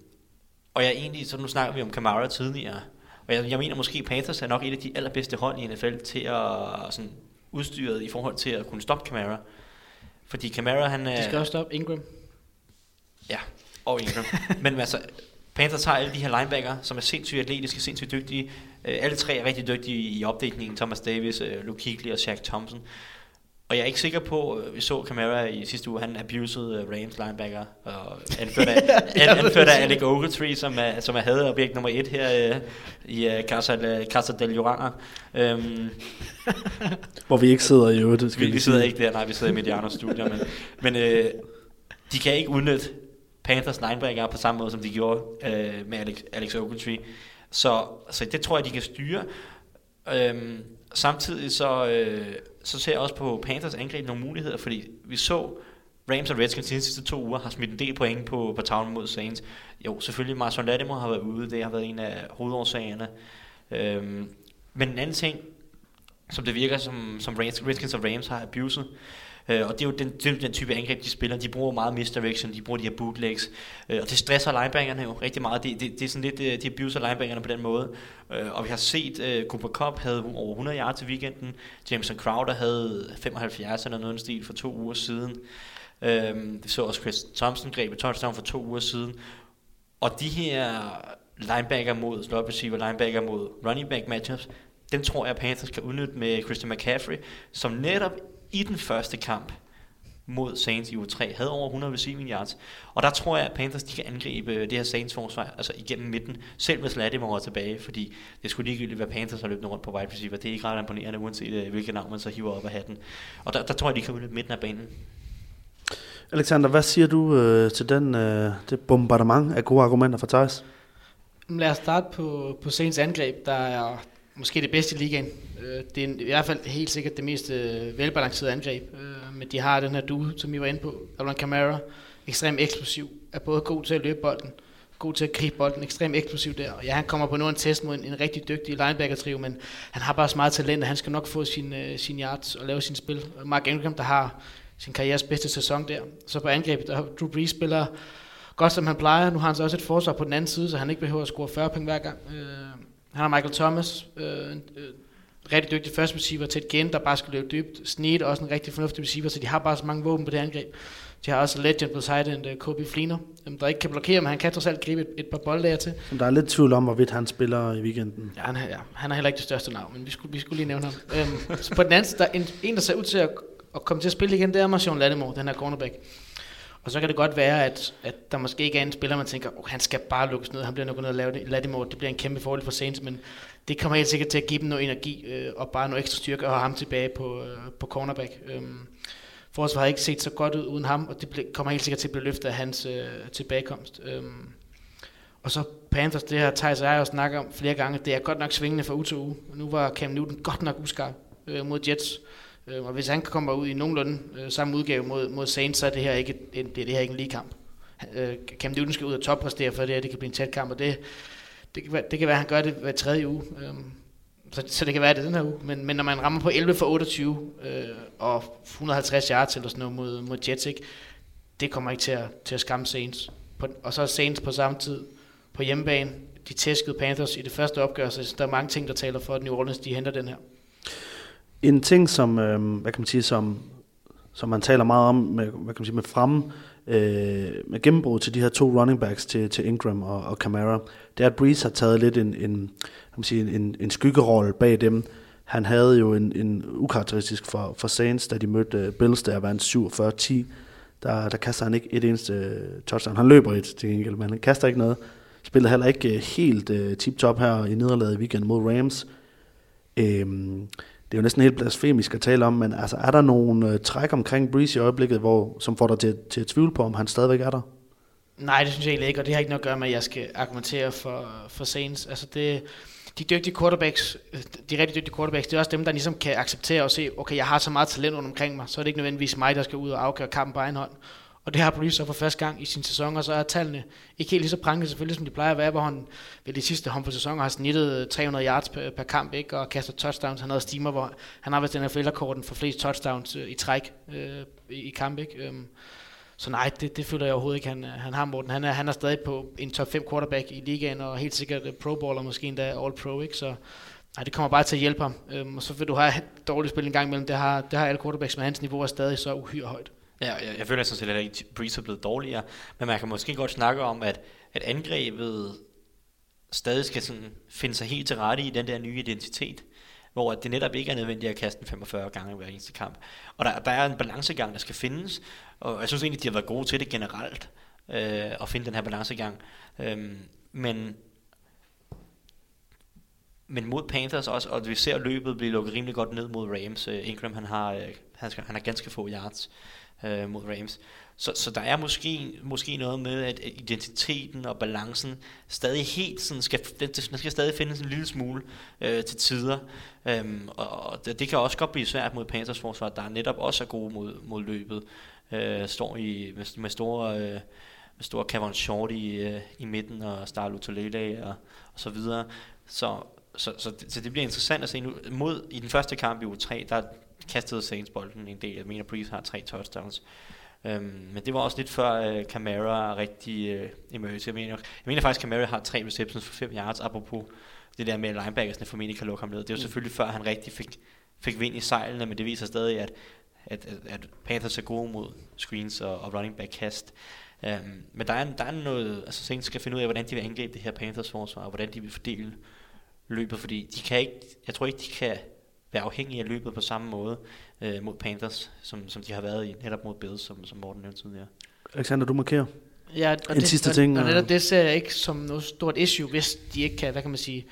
og jeg er egentlig, så nu snakker vi om Kamara tidligere, og jeg, jeg mener måske Panthers er nok et af de allerbedste hold i NFL til at sådan, udstyret i forhold til at kunne stoppe Kamara. Fordi Kamara, han. De skal også stoppe Ingram. Ja, og Ingram. Men altså, Panthers har alle de her linebacker, som er sindssygt atletiske, sindssygt dygtige. Øh, alle tre er rigtig dygtige i opdækningen. Thomas Davis, øh, Luke Kuechly og Shaq Thompson. Og jeg er ikke sikker på, øh, vi så Kamara i sidste uge, han abused øh, Rams linebacker, og anført af, *laughs* an, anført af Alec Ogletree, som er, som er hadeobjekt nummer et her øh, i øh, Casa, Casa del Lloranga. Øhm, *laughs* Hvor vi ikke sidder i øvrigt. skal vi, vi sidder ikke der, nej, vi sidder i Medianos studier, men, men øh, de kan ikke udnytte Panthers linebacker på samme måde, som de gjorde øh, med Alex, Alex Ogletree. Så, så det tror jeg, de kan styre. Øhm, samtidig så, øh, så ser jeg også på Panthers angreb nogle muligheder, fordi vi så Rams og Redskins de sidste to uger har smidt en del point på, på tavlen mod Saints. Jo, selvfølgelig Marshawn Lattimore har været ude, det har været en af hovedårsagerne. Øhm, men en anden ting, som det virker som, som Redskins og Rams har abuset. Øh, og det er jo den, det er den type angreb, de spiller. De bruger meget misdirection, de bruger de her bootlegs. Øh, og det stresser linebackerne jo rigtig meget. Det, det, det er sådan lidt, øh, de abuser linebackerne på den måde. Øh, og vi har set, øh, Cooper Cup havde over 100 yards til weekenden. Jameson Crowder havde 75 eller noget i stil for to uger siden. Øh, det så også Chris Thompson greb et touchdown for to uger siden. Og de her linebacker mod slot receiver, linebacker mod running back matchups, den tror jeg, Panthers kan udnytte med Christian McCaffrey, som netop i den første kamp mod Saints i uge 3 havde over 100 receiving yards. Og der tror jeg, at Panthers de kan angribe det her Saints forsvar altså igennem midten, selv hvis Latimer er tilbage, fordi det skulle ligegyldigt være Panthers har løbet rundt på wide receiver. Det er ikke ret imponerende, uanset øh, hvilket navn man så hiver op af hatten. Og der, der tror jeg, de kan udnytte midten af banen. Alexander, hvad siger du øh, til den, øh, det bombardement af gode argumenter fra Thijs? Lad os starte på, på Saints angreb, der er måske det bedste i ligaen. Øh, Det er i hvert fald helt sikkert det mest øh, velbalancerede angreb. Øh, Men de har den her duo, som I var inde på, Alvin Kamara, ekstremt eksplosiv, er både god til at løbe bolden, god til at gribe bolden, ekstremt eksplosiv der. Og ja, han kommer på nu en test mod en, en rigtig dygtig linebacker-trio, men han har bare så meget talent, at han skal nok få sin, øh, sin yards og lave sin spil. Og Mark Ingram, der har sin karrieres bedste sæson der. Så på angrebet, der har Drew Brees spiller godt som han plejer. Nu har han så også et forsvar på den anden side, så han ikke behøver at score 40 point hver gang. Øh, han har Michael Thomas, øh, øh, rigtig dygtig første receiver til et gen, der bare skal løbe dybt. Snead også en rigtig fornuftig receiver, så de har bare så mange våben på det angreb. De har også legend på side end Kobe Fleener, øhm, der ikke kan blokere, men han kan trods alt gribe et, et par bolde der til. Som der er lidt tvivl om, hvorvidt han spiller i weekenden. Ja, han, er, ja, han er heller ikke det største navn, men vi skulle, vi skulle lige nævne ham. øhm, så på den anden side, der er en, en, der ser ud til at, at komme til at spille igen, det er Marshawn Lattimore, den her cornerback. Og så kan det godt være, at, at der måske ikke er en spiller, man tænker, oh, han skal bare lukkes ned, han bliver nok ned og lave det. Lattimore, det bliver en kæmpe fordel for Saints, men det kommer helt sikkert til at give dem noget energi øh, og bare noget ekstra styrke og have ham tilbage på, øh, på cornerback. Øh, forsvaret har ikke set så godt ud uden ham, og det ble, kommer helt sikkert til at blive løftet af hans øh, tilbagekomst. Øh, og så Panthers, det her Thijs og jeg jo snakket om flere gange, det er godt nok svingende fra uge til uge. Nu var Cam Newton godt nok uskarp øh, mod Jets. Øh, og hvis han kommer ud i nogenlunde øh, samme udgave mod, mod Saints, så er det her ikke det, er det her ikke en lige kamp. Øh, Cam Newton skal ud og toppræstere, for det her det kan blive en tæt kamp, og det, det, kan, være, det kan være, at han gør det hver tredje uge. Øh, så, så det kan være, at det er den her uge. Men, men når man rammer på 11 for 28 øh, og 150 yards eller sådan noget mod, mod Jets, ikke, det kommer ikke til at, til at skamme Saints. På, og så er Saints på samme tid på hjemmebane. De tæskede Panthers i det første opgør, så der er mange ting, der taler for, at New Orleans de henter den her. En ting, som, øh, hvad kan man sige, som, som man taler meget om med, hvad kan man sige, med fremme, øh, med gennembrud til de her to running backs til, til Ingram og, og Kamara, det er, at Breeze har taget lidt en, en, kan man sige, en, en skyggerolle bag dem. Han havde jo en, en ukarakteristisk for, for Saints, da de mødte øh, Bills, der var en 47-10. Der, der kaster han ikke et eneste øh, touchdown. Han løber et til gengæld, men han kaster ikke noget. Spillede heller ikke øh, helt uh, tip-top her i nederlaget i weekenden mod Rams. Øhm, det er jo næsten helt blasfemisk at tale om, men altså, er der nogle uh, træk omkring Breeze i øjeblikket, hvor, som får dig til, til at tvivle på, om han stadigvæk er der? Nej, det synes jeg egentlig ikke, og det har ikke noget at gøre med, at jeg skal argumentere for, for Saints. Altså det, de dygtige quarterbacks, øh, de rigtig dygtige quarterbacks, det er også dem, der ligesom kan acceptere og se, okay, jeg har så meget talent rundt omkring mig, så er det ikke nødvendigvis mig, der skal ud og afgøre kampen på egen hånd. Og det har Breeze så for første gang i sin sæson, og så er tallene ikke helt lige så prangende selvfølgelig, som de plejer at være, hvor han ved de sidste håndfuld sæsoner har snittet 300 yards per, per kamp, ikke? og kaster touchdowns. Han havde steamer, hvor han har vist den her for flest touchdowns øh, i træk øh, i, i kamp. Ikke? Øhm. Så nej, det, det føler jeg overhovedet ikke, han, øh, han har, Morten. Han er, han er stadig på en top 5 quarterback i ligaen, og helt sikkert øh, pro-baller, måske endda all pro, ikke? Så nej, det kommer bare til at hjælpe ham. Øhm, og så vil du have dårligt spil en gang imellem. Det har, det har alle quarterbacks, men hans niveau er stadig så uhyre højt. Ja, jeg, jeg føler sådan set, at Breeze er blevet dårligere, men man kan måske godt snakke om, at, at angrebet stadig skal sådan finde sig helt til rette i den der nye identitet, hvor det netop ikke er nødvendigt at kaste den 45 gange hver eneste kamp. Og der, der er en balancegang, der skal findes, og jeg synes egentlig, de har været gode til det generelt, øh, at finde den her balancegang. Øhm, men men mod Panthers også, og vi ser løbet blive lukket rimelig godt ned mod Rams. Øh, Ingram, han har, øh, han, skal, han har ganske få yards øh, mod Rams. Så, så der er måske, måske noget med, at identiteten og balancen stadig helt sådan skal, den, den skal stadig findes en lille smule øh, til tider. Øhm, og det, det kan også godt blive svært mod Panthers forsvar, der netop også er gode mod, mod løbet. Øh, står i, med, med store... Øh, med store Kevin Short i, øh, i midten og Starlo Tolele og, og så videre. Så, så, så, det, så det bliver interessant at se nu. Mod, I den første kamp i u 3, der kastede Saints bolden en del. Jeg mener, Breeze har tre touchdowns. Um, men det var også lidt før uh, Camara rigtig uh, emerged. Jeg mener, jeg mener faktisk, at Camara har tre receptions for 5 yards, apropos det der med, at linebackersne formentlig kan lukke ham ned. Det er jo mm. selvfølgelig før, han rigtig fik, fik vind i sejlene, men det viser stadig, at, at, at, at Panthers er gode mod screens og, og running back kast. Um, men der er, der er noget, altså Saints skal finde ud af, hvordan de vil angribe det her Panthers forsvar, og hvordan de vil fordele løbet, fordi de kan ikke, jeg tror ikke, de kan være afhængige af løbet på samme måde øh, mod Panthers, som, som de har været i netop mod Bills, som, som Morten nævnte tidligere. Alexander, du markerer. Ja, og en det, sidste og, ting. Og, og- og det, det ser jeg ikke som noget stort issue, hvis de ikke kan, hvad kan man sige,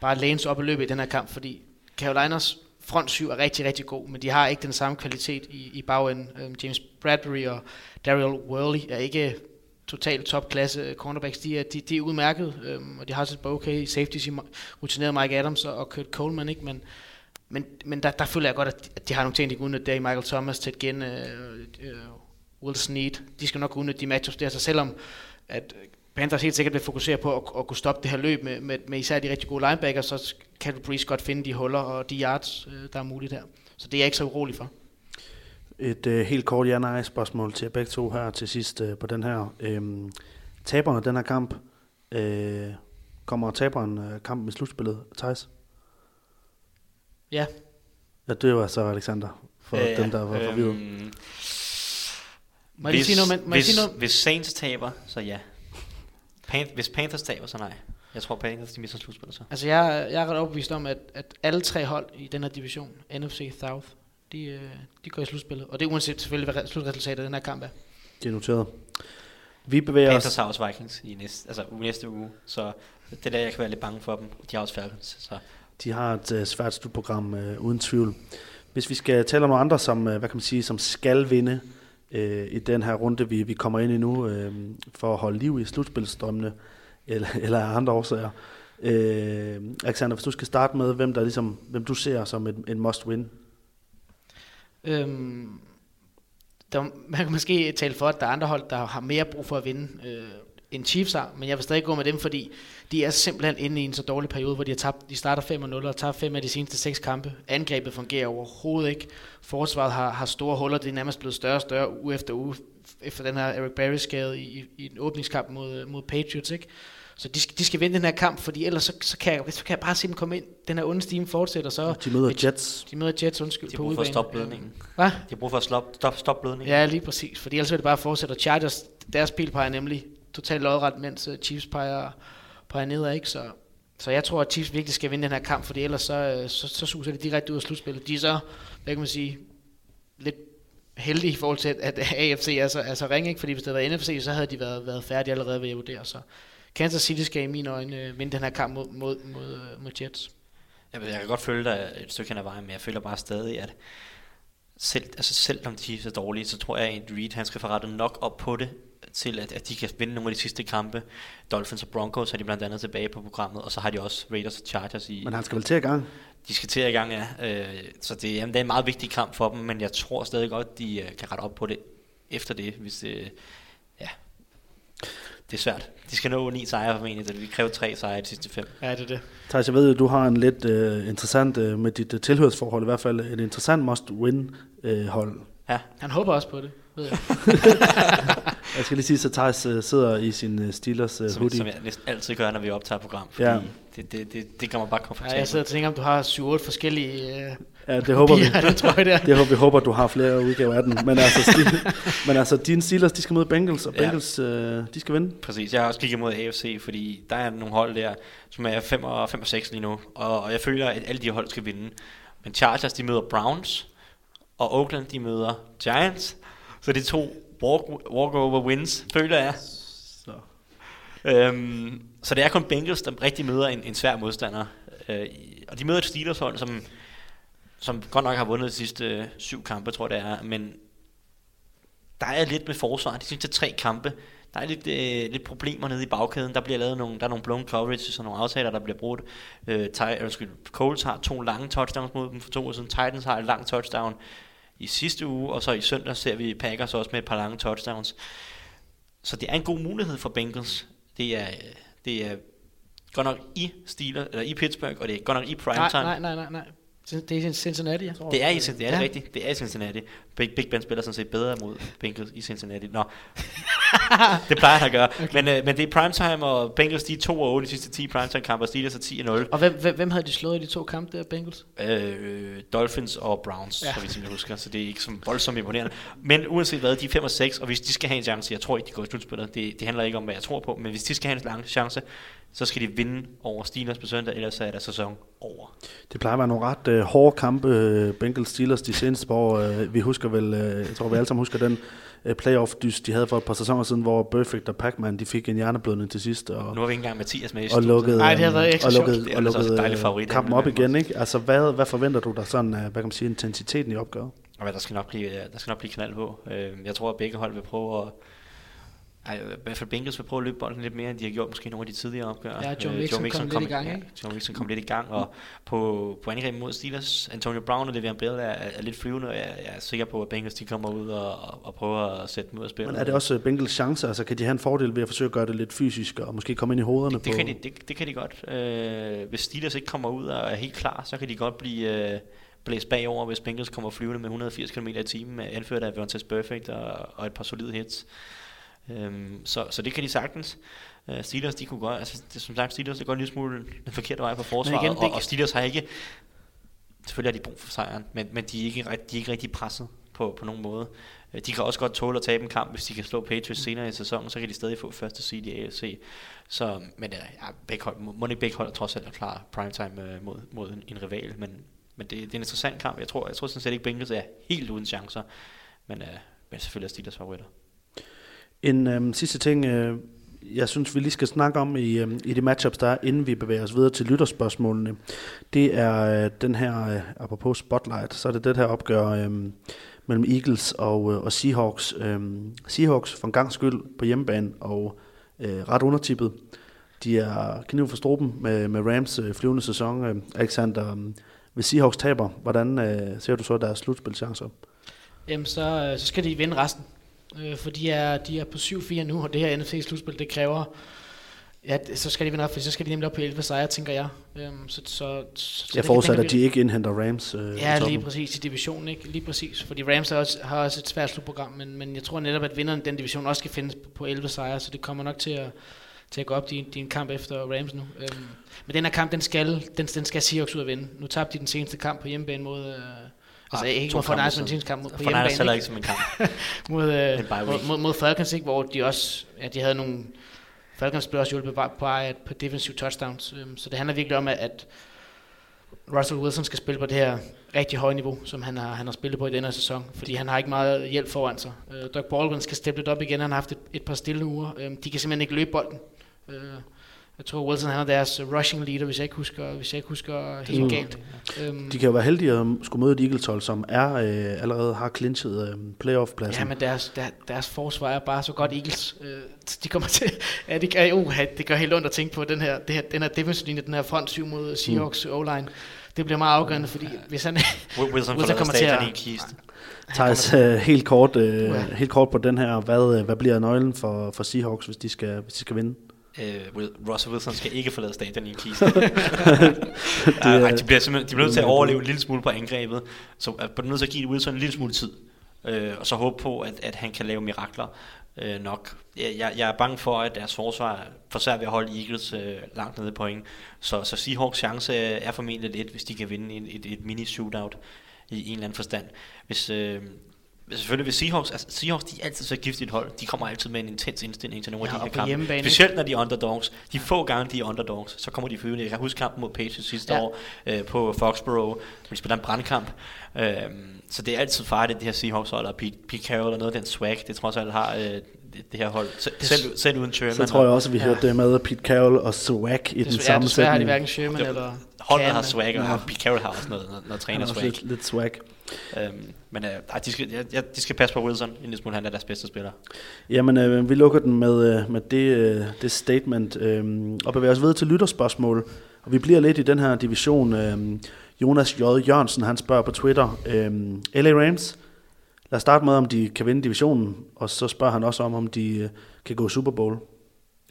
bare læne sig op i løbet i den her kamp, fordi Caroliners front syv er rigtig, rigtig god, men de har ikke den samme kvalitet i, i bagenden. Øhm, James Bradbury og Daryl Worley er ikke totalt topklasse cornerbacks. De er, de, de er udmærket, øhm, og de har par okay safeties i rutineret Mike Adams og, og Kurt Coleman, ikke? Men, men, men der, der føler jeg godt, at de, at de har nogle ting, de kan udnytte der i Michael Thomas, Ted Ginn, øh, øh, Will Snead. De skal nok udnytte de matchups der, så selvom at Panthers helt sikkert vil fokusere på at, at kunne stoppe det her løb med, med, med især de rigtig gode linebackers, så kan du Breeze godt finde de huller og de yards, øh, der er muligt her. Så det er jeg ikke så urolig for. Et øh, helt kort ja-nej spørgsmål til jer begge to her til sidst øh, på den her. Øhm, taberen af den her kamp, øh, kommer taberen af kampen i slutspillet, Thijs? Ja, Ja, det var så Alexander, for øh, dem, der var forvirret. Øhm, må hvis, sige noget? men- Må jeg hvis, sige noget? hvis Saints taber, så ja. Pan, hvis Panthers taber, så nej. Jeg tror, Panthers de mister slutspillet så. Altså jeg, jeg er ret overbevist om, at, at alle tre hold i den her division, NFC South, de, øh, de går i slutspillet. Og det er uanset selvfølgelig, hvad re- slutresultatet af den her kamp er. Det er noteret. Vi bevæger Panthers os... har også Vikings i næste, altså uge næste uge, så det er der, jeg kan være lidt bange for dem. De har også Falcons, så de har et uh, svært slutprogram, uh, øh, uden tvivl. Hvis vi skal tale om nogle andre, som, uh, hvad kan man sige, som skal vinde uh, i den her runde, vi, vi kommer ind i nu, uh, for at holde liv i slutspilstrømmene, eller, *laughs* eller andre årsager. Uh, Alexander, hvis du skal starte med, hvem, der ligesom, hvem du ser som en, en must-win. Øhm, der, man kan måske tale for, at der er andre hold, der har mere brug for at vinde, øh, end Chiefs har, men jeg vil stadig gå med dem, fordi de er simpelthen inde i en så dårlig periode, hvor de har tabt, de starter 5-0 og tabt fem af de seneste seks kampe. Angrebet fungerer overhovedet ikke. Forsvaret har, har store huller, det er nærmest blevet større og større uge efter uge, efter den her Eric Barry skade i, i en åbningskamp mod, mod Patriots, ikke? Så de skal, de skal vinde den her kamp, fordi ellers så, så, kan, jeg, så kan jeg bare se dem komme ind. Den her onde stime fortsætter, så... De møder Jets. De møder Jets, undskyld, de på har brug for at stoppe blødningen. Hvad? De har brug for at stoppe stop, stop blødningen. Ja, lige præcis. Fordi ellers vil det bare fortsætte. Og Chargers, deres pil peger nemlig totalt lodret, mens øh, Chiefs peger, peger nedad, ikke? Så så jeg tror, at Chiefs virkelig skal vinde den her kamp, fordi ellers så, øh, så, så suser de direkte ud af slutspillet. De er så, hvad kan man sige, lidt heldige i forhold til, at AFC er så, er så ringe, ikke? fordi hvis det havde været NFC, så havde de været, været færdige allerede ved at vurdere. Så Kansas City skal i mine øjne øh, vinde den her kamp mod, mod, mod, mod Jets. Jeg, jeg kan godt følge dig et stykke hen ad vejen, men jeg føler bare stadig, at selv, altså selvom de er dårlige, så tror jeg, at Reed han skal få rettet nok op på det, til at, at de kan vinde nogle af de sidste kampe. Dolphins og Broncos har de blandt andet tilbage på programmet, og så har de også Raiders og Chargers i... Men han skal vel til i gang? De skal til i gang, ja. Øh, så det, jamen, det er en meget vigtig kamp for dem, men jeg tror stadig godt, de uh, kan rette op på det efter det, hvis det... Ja, det er svært. De skal nå ni sejre formentlig, så de kræver tre sejre i de sidste fem. Ja, det er det. Thijs, jeg ved, at du har en lidt uh, interessant, uh, med dit uh, tilhørsforhold i hvert fald, et interessant must-win-hold. Uh, Ja, Han håber også på det, ved jeg. *laughs* jeg skal lige sige, at Thijs uh, sidder i sin uh, Steelers uh, som, hoodie. som jeg næsten altid gør, når vi optager program, fordi Ja. ja. det, det, det, det gør mig bare Ja, komfortabelt. jeg sidder og tænker, om du har 7-8 forskellige øh, Ja, det håber vi. kopier af *laughs* den trøje der. Det håber vi håber, du har flere udgaver af den. Men altså, Steel, *laughs* men altså dine Steelers, de skal møde Bengals, og Ja. Bengals, øh, de skal vinde. Præcis, jeg har også kigget mod AFC, fordi der er nogle hold der, som er 5 og, 5 og 6 lige nu, og, og jeg føler, at alle de hold skal vinde. Men Chargers, de møder Browns, og Oakland, de møder Giants, så det er to walk, walkover wins, føler jeg. Så. Øhm, så det er kun Bengals, der rigtig møder en, en svær modstander. Øh, og de møder et Steelers hold, som, som godt nok har vundet de sidste øh, syv kampe, tror jeg det er. Men der er lidt med forsvar. De sidste tre kampe, der er lidt, øh, lidt problemer nede i bagkæden. Der bliver lavet nogle, der er nogle blown coverage og nogle aftaler, der bliver brugt. Øh, Ty, undskyld, Coles har to lange touchdowns mod dem for to år siden. Titans har et langt touchdown i sidste uge, og så i søndag ser vi Packers også med et par lange touchdowns. Så det er en god mulighed for Bengals. Det er, det er godt nok i Steelers, eller i Pittsburgh, og det er godt nok i primetime. nej, nej, nej, nej. Det er i Cincinnati, ja. Det er i Cincinnati, det er Ja. ja. rigtigt. Det er i Cincinnati. Big, Big Ben spiller sådan set bedre mod Bengals i Cincinnati. Nå, *laughs* det plejer han at gøre. Okay. Men, øh, men det er primetime, og Bengals de er 2 og 8 i de sidste 10 primetime kampe, og Steelers er 10 og 0. Og hvem, hvem, hvem havde de slået i de to kampe der, Bengals? Øh, Dolphins og Browns, Ja. ja. så vidt jeg husker, så det er ikke så voldsomt imponerende. Men uanset hvad, de er 5 og 6, og hvis de skal have en chance, jeg tror ikke, de går i slutspillet, det, det handler ikke om, hvad jeg tror på, men hvis de skal have en lang chance, så skal de vinde over Steelers på søndag, ellers så er der sæson over. Det plejer at være nogle ret øh, hårde kampe, øh, Bengals Steelers de seneste par år. Øh, vi husker vel, øh, jeg tror vi alle sammen husker den øh, playoff-dys, de havde for et par sæsoner siden, hvor Perfect og Pac-Man, de fik en hjerneblødning til sidst. Og, Nu har vi ikke engang Mathias med i og lukkede, Ej, det har været ekstra og lukkede, Det er og altså også lukkede et dejligt favorit, kampen op igen. Ikke? Altså, hvad, hvad forventer du der sådan, hvad kan man sige, intensiteten i hvad, der skal nok blive, der skal nok blive knald på. Øh, jeg tror, at begge hold vil prøve at... Ej, i hvert fald Bengals vil prøve at løbe bolden lidt mere, end de har gjort måske nogle af de tidligere opgør. Ja, Joe Øh, Mixon kom lidt i gang, ja, ikke? Joe Mixon kom lidt i gang, og på, på angreb mod Steelers, Antonio Brown og Le'Veon Bell er, er lidt flyvende, og jeg, jeg er sikker på, at Bengals de kommer ud og, og, og prøver at sætte dem ud af spillet. Men er det også øh, Bengals chance? Altså, kan de have en fordel ved at forsøge at gøre det lidt fysisk, og måske komme ind i hovederne det, det, på... kan de, det, det kan de godt. Øh, hvis Steelers ikke kommer ud og er helt klar, så kan de godt blive øh, blæst bagover, hvis Bengals kommer flyvende med 180 km i timen, anført af Vontaze Perfect og, og et par solide hits. Øhm, så, så det kan de sagtens. Uh, Steelers, de kunne godt, altså det, som sagt, Steelers det går en lille smule den forkerte vej på forsvaret, igen, og, og Steelers har ikke, selvfølgelig har de brug for sejren, men, men de, er ikke, de er ikke rigtig presset på, på nogen måde. Øh, De kan også godt tåle at tabe en kamp, hvis de kan slå Patriots senere i sæsonen, så kan de stadig få første seed i AFC. Så, men ja, ja, begge hold, må ikke begge hold trods alt er klar primetime øh, mod, mod en, en rival, men, men det, det, er en interessant kamp. Jeg tror, jeg tror sådan set ikke, Bengals er helt uden chancer, men, øh, men selvfølgelig er Steelers favoritter. En øhm, sidste ting, øh, jeg synes, vi lige skal snakke om i, øhm, i de matchups, der er, inden vi bevæger os videre til lytterspørgsmålene, det er øh, den her, øh, apropos Spotlight, så er det det her opgør øh, mellem Eagles og, øh, og Seahawks. Øh, Seahawks for en gang skyld på hjemmebane og øh, ret undertippet. De er kniv for struben med, med Rams øh, flyvende sæson. Øh, Alexander, øh, hvis Seahawks taber, hvordan øh, ser du så deres slutspilchancer? Jamen, så, øh, så skal de vinde resten. Øh, for de er, de er på 7-4 nu, og det her NFC-slutspil, det kræver... Ja, så skal de vinde op, for så skal de nemlig op på 11 sejre, tænker jeg. Øhm, så, så, så, Jeg forudsætter, at de ikke indhenter Rams øh, Ja, lige præcis i divisionen, ikke? Lige præcis. Fordi Rams har også, har også et svært slutprogram, men, men jeg tror netop, at vinderen i den division også skal findes på 11 sejre, så det kommer nok til at, til at gå op din, din kamp efter Rams nu. Øhm, men den her kamp, den skal, den, den skal Seahawks ud at vinde. Nu tabte de den seneste kamp på hjemmebane mod... Øh, altså Ah, ikke mod Fortnite, men siden. den seneste kamp mod, på hjemmebane. heller ikke? som en kamp. *laughs* mod, øh, En mod, mod, mod Falcons, ikke? hvor de også ja, de havde nogle Falcons bliver også hjulpet på, på, på defensive touchdowns. Øhm, så det handler virkelig om, at, at Russell Wilson skal spille på det her rigtig høje niveau, som han har, han har spillet på i denne sæson, fordi han har ikke meget hjælp foran sig. Øh, Doug Baldwin skal steppe lidt op igen, han har haft et, et par stille uger. Øh, de kan simpelthen ikke løbe bolden. Øh, jeg tror, Wilson han er deres rushing leader, hvis jeg ikke husker, hvis jeg ikke husker helt Mm. galt. Øhm, De kan jo være heldige at skulle møde et Eagles hold, som er øh, allerede har clinchet øh, playoff-pladsen. Ja, men deres, der, deres forsvar er bare så godt Eagles. Øh, de kommer til, *laughs* ja, det gør, uh, det gør helt ondt at tænke på den her, det her, den her defensive linje, den her front 7 mod Seahawks mm. O-line. Det bliver meget afgørende, fordi hvis han, Wilson, Wilson kommer til at-. Thijs, øh, helt, kort, øh, Ja. helt kort på den her. Hvad, øh, hvad bliver nøglen for, for Seahawks, hvis de skal, hvis de skal vinde? Øh, Will- Russell Wilson skal ikke forlade stadion i en kiste. *laughs* det, ja, de bliver simpelthen de bliver nødt til at er- overleve en lille smule på angrebet, så er de nødt til at give Wilson en lille smule tid, øh, og så håbe på, at, at han kan lave mirakler øh, nok. Jeg, jeg, er bange for, at deres forsvar for svært ved at holde Eagles øh, langt nede i point, så, så Seahawks chance er formentlig lidt, hvis de kan vinde et, et, et mini-shootout i en eller anden forstand. Hvis, øh, Selvfølgelig ved Seahawks, altså Seahawks de er altid så giftigt hold. De kommer altid med en intens indstilling til nogle Ja, af de her kampe. hjemmebane? Specielt når de er underdogs. De få gange de er underdogs, så kommer de følge. Jeg kan huske kampen mod Patriots sidste Ja. år øh, på Foxborough, hvor de spiller en brandkamp. Øh, så det er altid farligt, det her Seahawks hold, og Pete, Pete Carroll og noget af den swag, det trods alt har øh, det, det her hold. Selv, selv, selv uden Sherman. Så tror jeg og også, at vi hørte det med Pete Carroll og Swag i den desværre, samme desværre har de sætning. hverken Sherman Det- eller Holdet har swag, og Ja. Pete Carroll har også noget, noget, træner er swag. lidt, lidt swag. Øhm, men øh, de, skal, ja, ja, de skal passe på Wilson, en lille smule han er deres bedste spiller. Jamen, øh, vi lukker den med, øh, med det, øh, det statement, øh, og bevæger os videre til lytterspørgsmål. Og vi bliver lidt i den her division. Øh, Jonas J. Jørgensen, han spørger på Twitter, øh, LA Rams, lad os starte med, om de kan vinde divisionen, og så spørger han også om, om de øh, kan gå Super Bowl,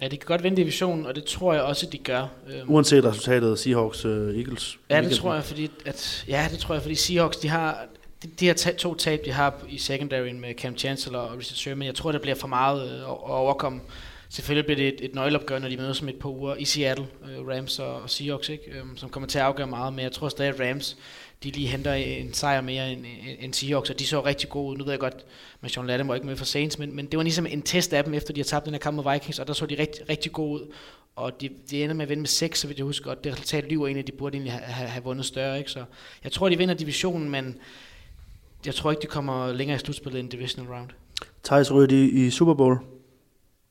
Ja, de kan godt vinde divisionen, og det tror jeg også, de gør. Øhm, uanset resultatet Seahawks øh, Eagles. Ja, det tror jeg, fordi at, ja, det tror jeg, fordi Seahawks, de har de, de her to tab, de har i secondaryen med Cam Chancellor og Richard Sherman, jeg tror, det bliver for meget øh, at at overkomme. Selvfølgelig bliver det et, et nøgleopgør, når de mødes om et par uger i Seattle, øh, Rams og, og Seahawks, ikke? Øhm, som kommer til at afgøre meget, men jeg tror stadig, at Rams, de lige henter en sejr mere end, end, end Seahawks, og de så rigtig gode ud. Nu ved jeg godt, at Sean Lattimore ikke med for Saints, men, men det var ligesom en test af dem, efter de har tabt den her kamp mod Vikings, og der så de rigtig, rigtig gode ud. Og de, de ender med at vinde med 6, så vidt jeg husker, og det resultat lyver egentlig, at de burde egentlig have, have, have vundet større. Ikke? Så jeg tror, de vinder divisionen, men jeg tror ikke, de kommer længere i slutspillet end divisional round. Thijs ryger de i Super Bowl.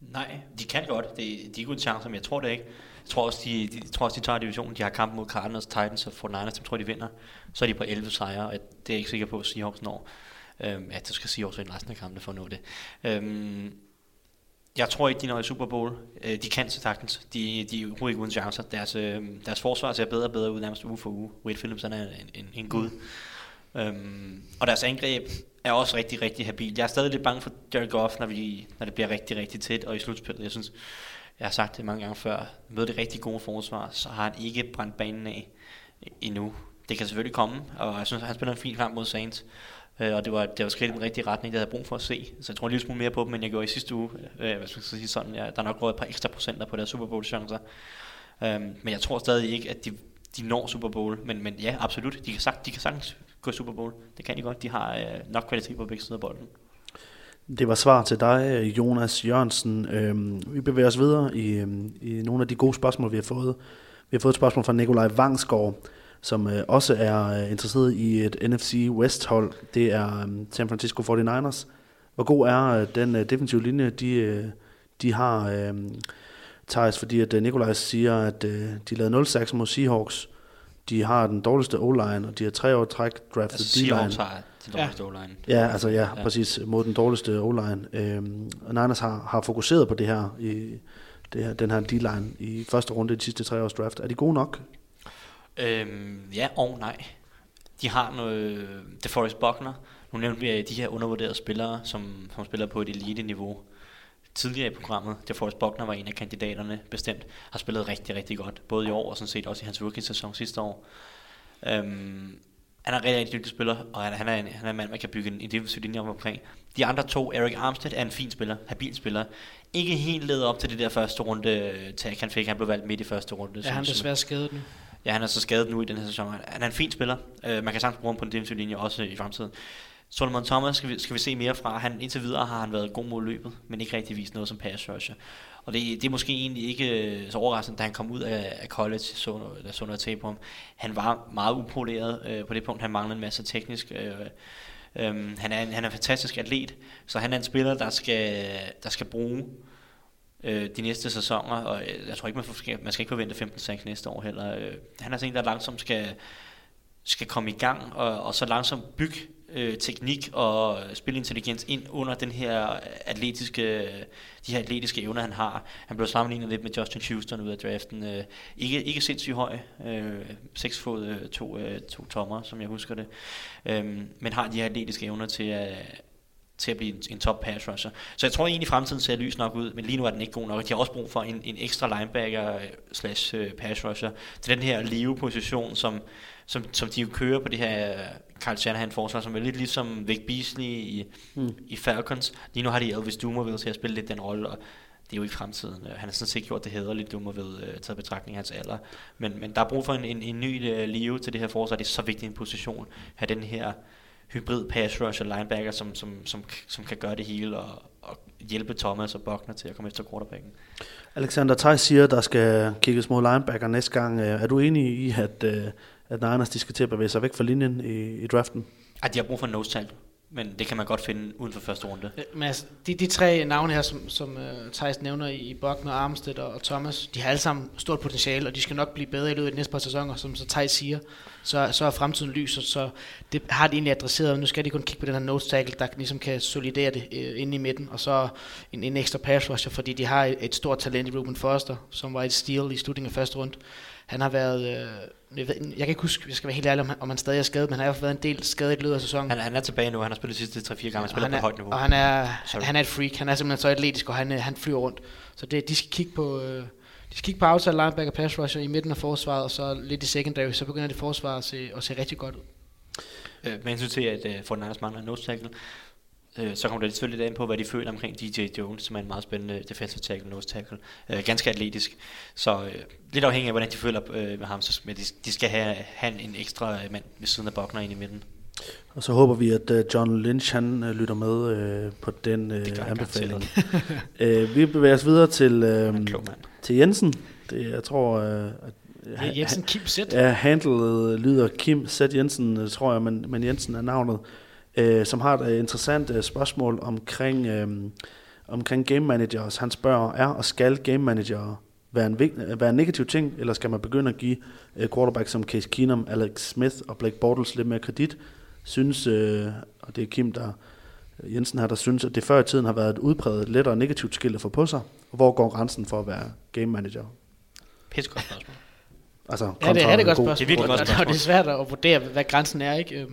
Nej, de kan godt. Det, de er gode chancer, men jeg tror det ikke. Jeg tror også, de, de, tror også, de tager divisionen. De har kamp mod Cardinals, Titans og 49ers, dem tror de vinder. Så er de på 11 sejre, og det er jeg ikke sikker på, at Seahawks når. Øhm, ja, det skal Seahawks vinde resten af kampene for at nå det. Øhm, jeg tror ikke, de når i Super Bowl. Øh, de kan så sagtens. De, de er ikke uden chancer. Deres, øh, deres forsvar ser bedre og bedre ud nærmest uge for uge. Wade Phillips er en, en, en gud. Øhm, og deres angreb er også rigtig, rigtig habil. Jeg er stadig lidt bange for Jared Goff, når, vi, når det bliver rigtig, rigtig tæt, og i slutspillet. Jeg synes, jeg har sagt det mange gange før, med det rigtig gode forsvar, så har han ikke brændt banen af endnu. Det kan selvfølgelig komme, og jeg synes, han spiller en fin kamp mod Saints. Øh, og det var, det var skridt i den rigtige retning, det havde jeg brug for at se. Så jeg tror en lille smule mere på dem, end jeg gjorde i sidste uge. Øh, hvad skal jeg sige sådan, ja, der er nok råd et par ekstra procenter på deres Super Bowl chancer. Øh, men jeg tror stadig ikke, at de, de når Super Bowl. Men, men ja, absolut. De kan, sagt, de kan sagtens gå i Super Bowl. Det kan de godt. De har øh, nok kvalitet på begge sider af bolden. Det var svar til dig, Jonas Jørgensen. Øhm, vi bevæger os videre i, øhm, i nogle af de gode spørgsmål, vi har fået. Vi har fået et spørgsmål fra Nikolaj Vangsgaard, som øh, også er øh, interesseret i et NFC West-hold. Det er øhm, San Francisco 49ers. Hvor god er øh, den øh, defensive linje, de, øh, de har, øh, Thijs? Fordi at øh, Nikolaj siger, at øh, de lavede 0-6 mod Seahawks. De har den dårligste O-line, og de har tre år træk draftet Altså, D-line. Seahawks har de Ja. dårligste ja. line Ja, altså ja, Ja. præcis mod den dårligste O-line. Øhm, og Niners har, har fokuseret på det her i det her, den her D-line i første runde i de sidste tre års draft. Er de gode nok? Øhm, ja og nej. De har noget... DeForest Buckner. Nu nævnte vi øh, de her undervurderede spillere, som, som spiller på et elite-niveau. Tidligere i programmet, DeForest Buckner var en af kandidaterne bestemt, har spillet rigtig, rigtig godt. Både i år og sådan set også i hans rookie-sæson sidste år. Øhm, han er en rigtig, rigtig dygtig spiller, og han, han, er en, han er en mand, man kan bygge en, en defensiv linje om omkring. De andre to, Eric Armstead er en fin spiller, habil spiller. Ikke helt ledet op til det der første runde øh, tag, han fik. Han blev valgt midt i første runde. Ja, han desværre skadet nu. Ja, han er så skadet nu i den her sæson. Han- er en fin spiller. Øh, man kan sagtens bruge ham på en defensiv linje også i fremtiden. Solomon Thomas skal vi, skal vi se mere fra. Han, indtil videre har han været god mod løbet, men ikke rigtig vist noget som pass rusher. Og det, det er måske egentlig ikke øh, så overraskende, da han kom ud af, af college, så, der så noget tape på ham. Han var meget upoleret øh, på det punkt. Han manglede en masse teknisk. Øh, øh, han, er en, han er en fantastisk atlet, så han er en spiller, der skal, der skal bruge øh, Øh, de næste sæsoner, og øh, jeg tror ikke, man, får, man skal ikke forvente 15-6 næste år heller. Øh, han er sådan en, der langsomt skal, skal komme i gang, og, og så langsomt bygge øh, teknik og spilintelligens ind under den her atletiske, de her atletiske evner, han har. Han blev sammenlignet lidt med Justin Houston ud af draften. Øh, ikke, ikke sindssygt høj, øh, 6 fod, øh, to, øh, to tommer, som jeg husker det, øh, men har de her atletiske evner til at, til at blive en, en top pass rusher. Så jeg tror egentlig, fremtiden ser lys nok ud, men lige nu er den ikke god nok. De har også brug for en, en ekstra linebacker øh, slash øh, pass rusher til den her leve-position, som, som, som de jo kører på det her Carl Shanahan forsvar, som er lidt ligesom Vic Beasley i, mm. i Falcons. Lige nu har de Elvis Dumerville til at spille lidt den rolle, og det er jo i fremtiden. Han har sådan set gjort det hederligt Dumerville, uh, taget betragtning af hans alder. Men, men der er brug for en, en, en ny uh, live til det her forsvar. Det er så vigtig en position. Have den her hybrid pass rush og linebacker, som, som, som, som kan gøre det hele og, og hjælpe Thomas og Buckner til at komme efter quarterbacken. Alexander Theis siger, at der skal kigges mod linebacker næste gang. Er du enig i, at, at Niners de skal til at bevæge sig væk fra linjen i, i draften? At de har brug for en nose tackle men det kan man godt finde uden for første runde. Øh, men altså, de, de tre navne her, som, som øh, uh, Thijs nævner i Bogner, Armstead og, og Thomas, de har alle sammen stort potentiale, og de skal nok blive bedre i løbet af de næste par sæsoner, som så Thijs siger. Så, så er fremtiden lys, og så det har de egentlig adresseret. Nu skal de kun kigge på den her nose tackle, der ligesom kan solidere det uh, inde i midten, og så en, en ekstra pass rusher, fordi de har et, et stort talent i Ruben Foster, som var et steal i slutningen af første runde. Han har været... Uh, jeg, ved, jeg kan ikke huske, jeg skal være helt ærlig, om han, om han stadig er skadet, men han har været en del skadet i løbet af sæsonen. Han, han er tilbage nu, han har spillet de sidste 3-4 gange, han spiller han på højt niveau. Og han er, han er et freak, han er simpelthen så atletisk, og han, øh, han flyver rundt. Så det, de skal kigge på... Øh, de skal kigge på outside linebacker pass rusher i midten af forsvaret, og så lidt i secondary, så begynder det forsvar at se, at se rigtig godt ud. Øh, men jeg synes til, at uh, Fortnite mangler en nose tackle, Øh, så kommer det selvfølgelig lidt an på, hvad de føler omkring DJ Jones, som er en meget spændende defensive tackle, nose tackle. Øh, ganske atletisk. Så øh, lidt afhængig af, hvordan de føler øh, med ham, så men de, de skal have, have en ekstra øh, mand ved siden af Buckner ind i midten. Og så håber vi, at uh, John Lynch han uh, lytter med uh, på den uh, anbefaling. uh, *laughs* vi bevæger os videre til, uh, til Jensen. Det, jeg tror, uh, at Jensen Kim Sæt. Ja, handlet lyder Kim Sæt Jensen, tror jeg, men, men Jensen er navnet øh, som har et øh, interessant øh, spørgsmål omkring, øh, omkring game managers. Han spørger, er og skal game manager være en, være en negativ ting, eller skal man begynde at give øh, quarterback som Case Keenum, Alex Smith og Blake Bortles lidt mere kredit? Synes, øh, og det er Kim, der Jensen her, der synes, at det før i tiden har været et udpræget lettere negativt skilt at få på sig. Og hvor går grænsen for at være game manager? Pisse godt spørgsmål. Altså, ja, det er det godt spørgsmål. Det er virkelig godt spørgsmål. Og det er svært at vurdere, hvad grænsen er. Ikke?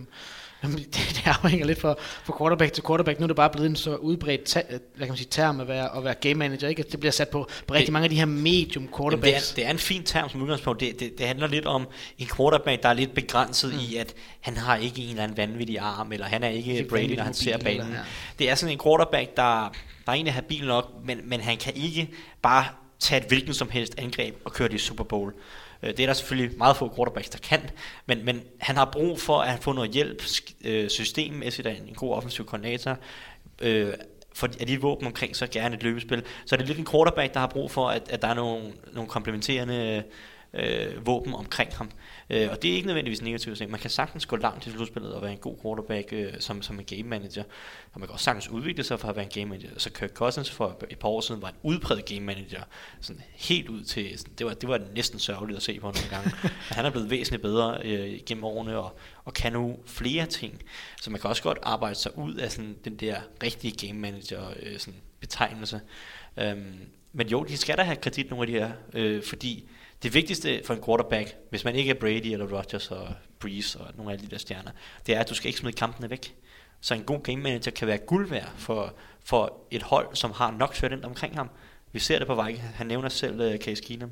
Øhm, *laughs* det, det afhænger lidt fra, fra quarterback til quarterback. Nu er det bare blevet en så udbredt ta, hvad kan man sige, term at være, at være game manager. Ikke? Det bliver sat på, på rigtig det, mange af de her medium quarterbacks. Det er, det er en fin term som udgangspunkt. Det, det, det handler lidt om en quarterback, der er lidt begrænset mm. i, at han har ikke en eller anden vanvittig arm, eller han er ikke det Brady, når han ser banen. Eller, ja. Det er sådan en quarterback, der, der er egentlig habil nok, men, men han kan ikke bare tage et hvilken som helst angreb og køre det i Super Bowl. Øh, det er der selvfølgelig meget få quarterbacks, der kan, men, men han har brug for at få noget hjælp øh, systemmæssigt af en god offensiv koordinator, øh, for at de våben omkring så gerne et løbespil. Så er det lidt en quarterback, der har brug for, at, at der er nogle, nogle komplementerende øh, våben omkring ham. Øh, og det er ikke nødvendigvis negativt ting. Man kan sagtens gå langt i slutspillet og være en god quarterback øh, som, som en game manager. Og man kan også sagtens udvikle sig for at være en game manager. Så Kirk Cousins for et par år siden var en udpræget game manager. Sådan helt ud til, sådan, det, var, det var næsten sørgeligt at se på nogle gange. *laughs* han er blevet væsentligt bedre øh, gennem årene og, og kan nu flere ting. Så man kan også godt arbejde sig ud af sådan, den der rigtige game manager øh, sådan, betegnelse. Øhm, men jo, de skal da have kredit nogle af de her, øh, fordi det vigtigste for en quarterback, hvis man ikke er Brady eller Rodgers og Breeze og nogle af de der stjerner, det er, at du skal ikke smide kampene væk. Så en god game manager kan være guld værd for, for et hold, som har nok talent omkring ham. Vi ser det på vej. Han nævner selv uh, Case Keenum.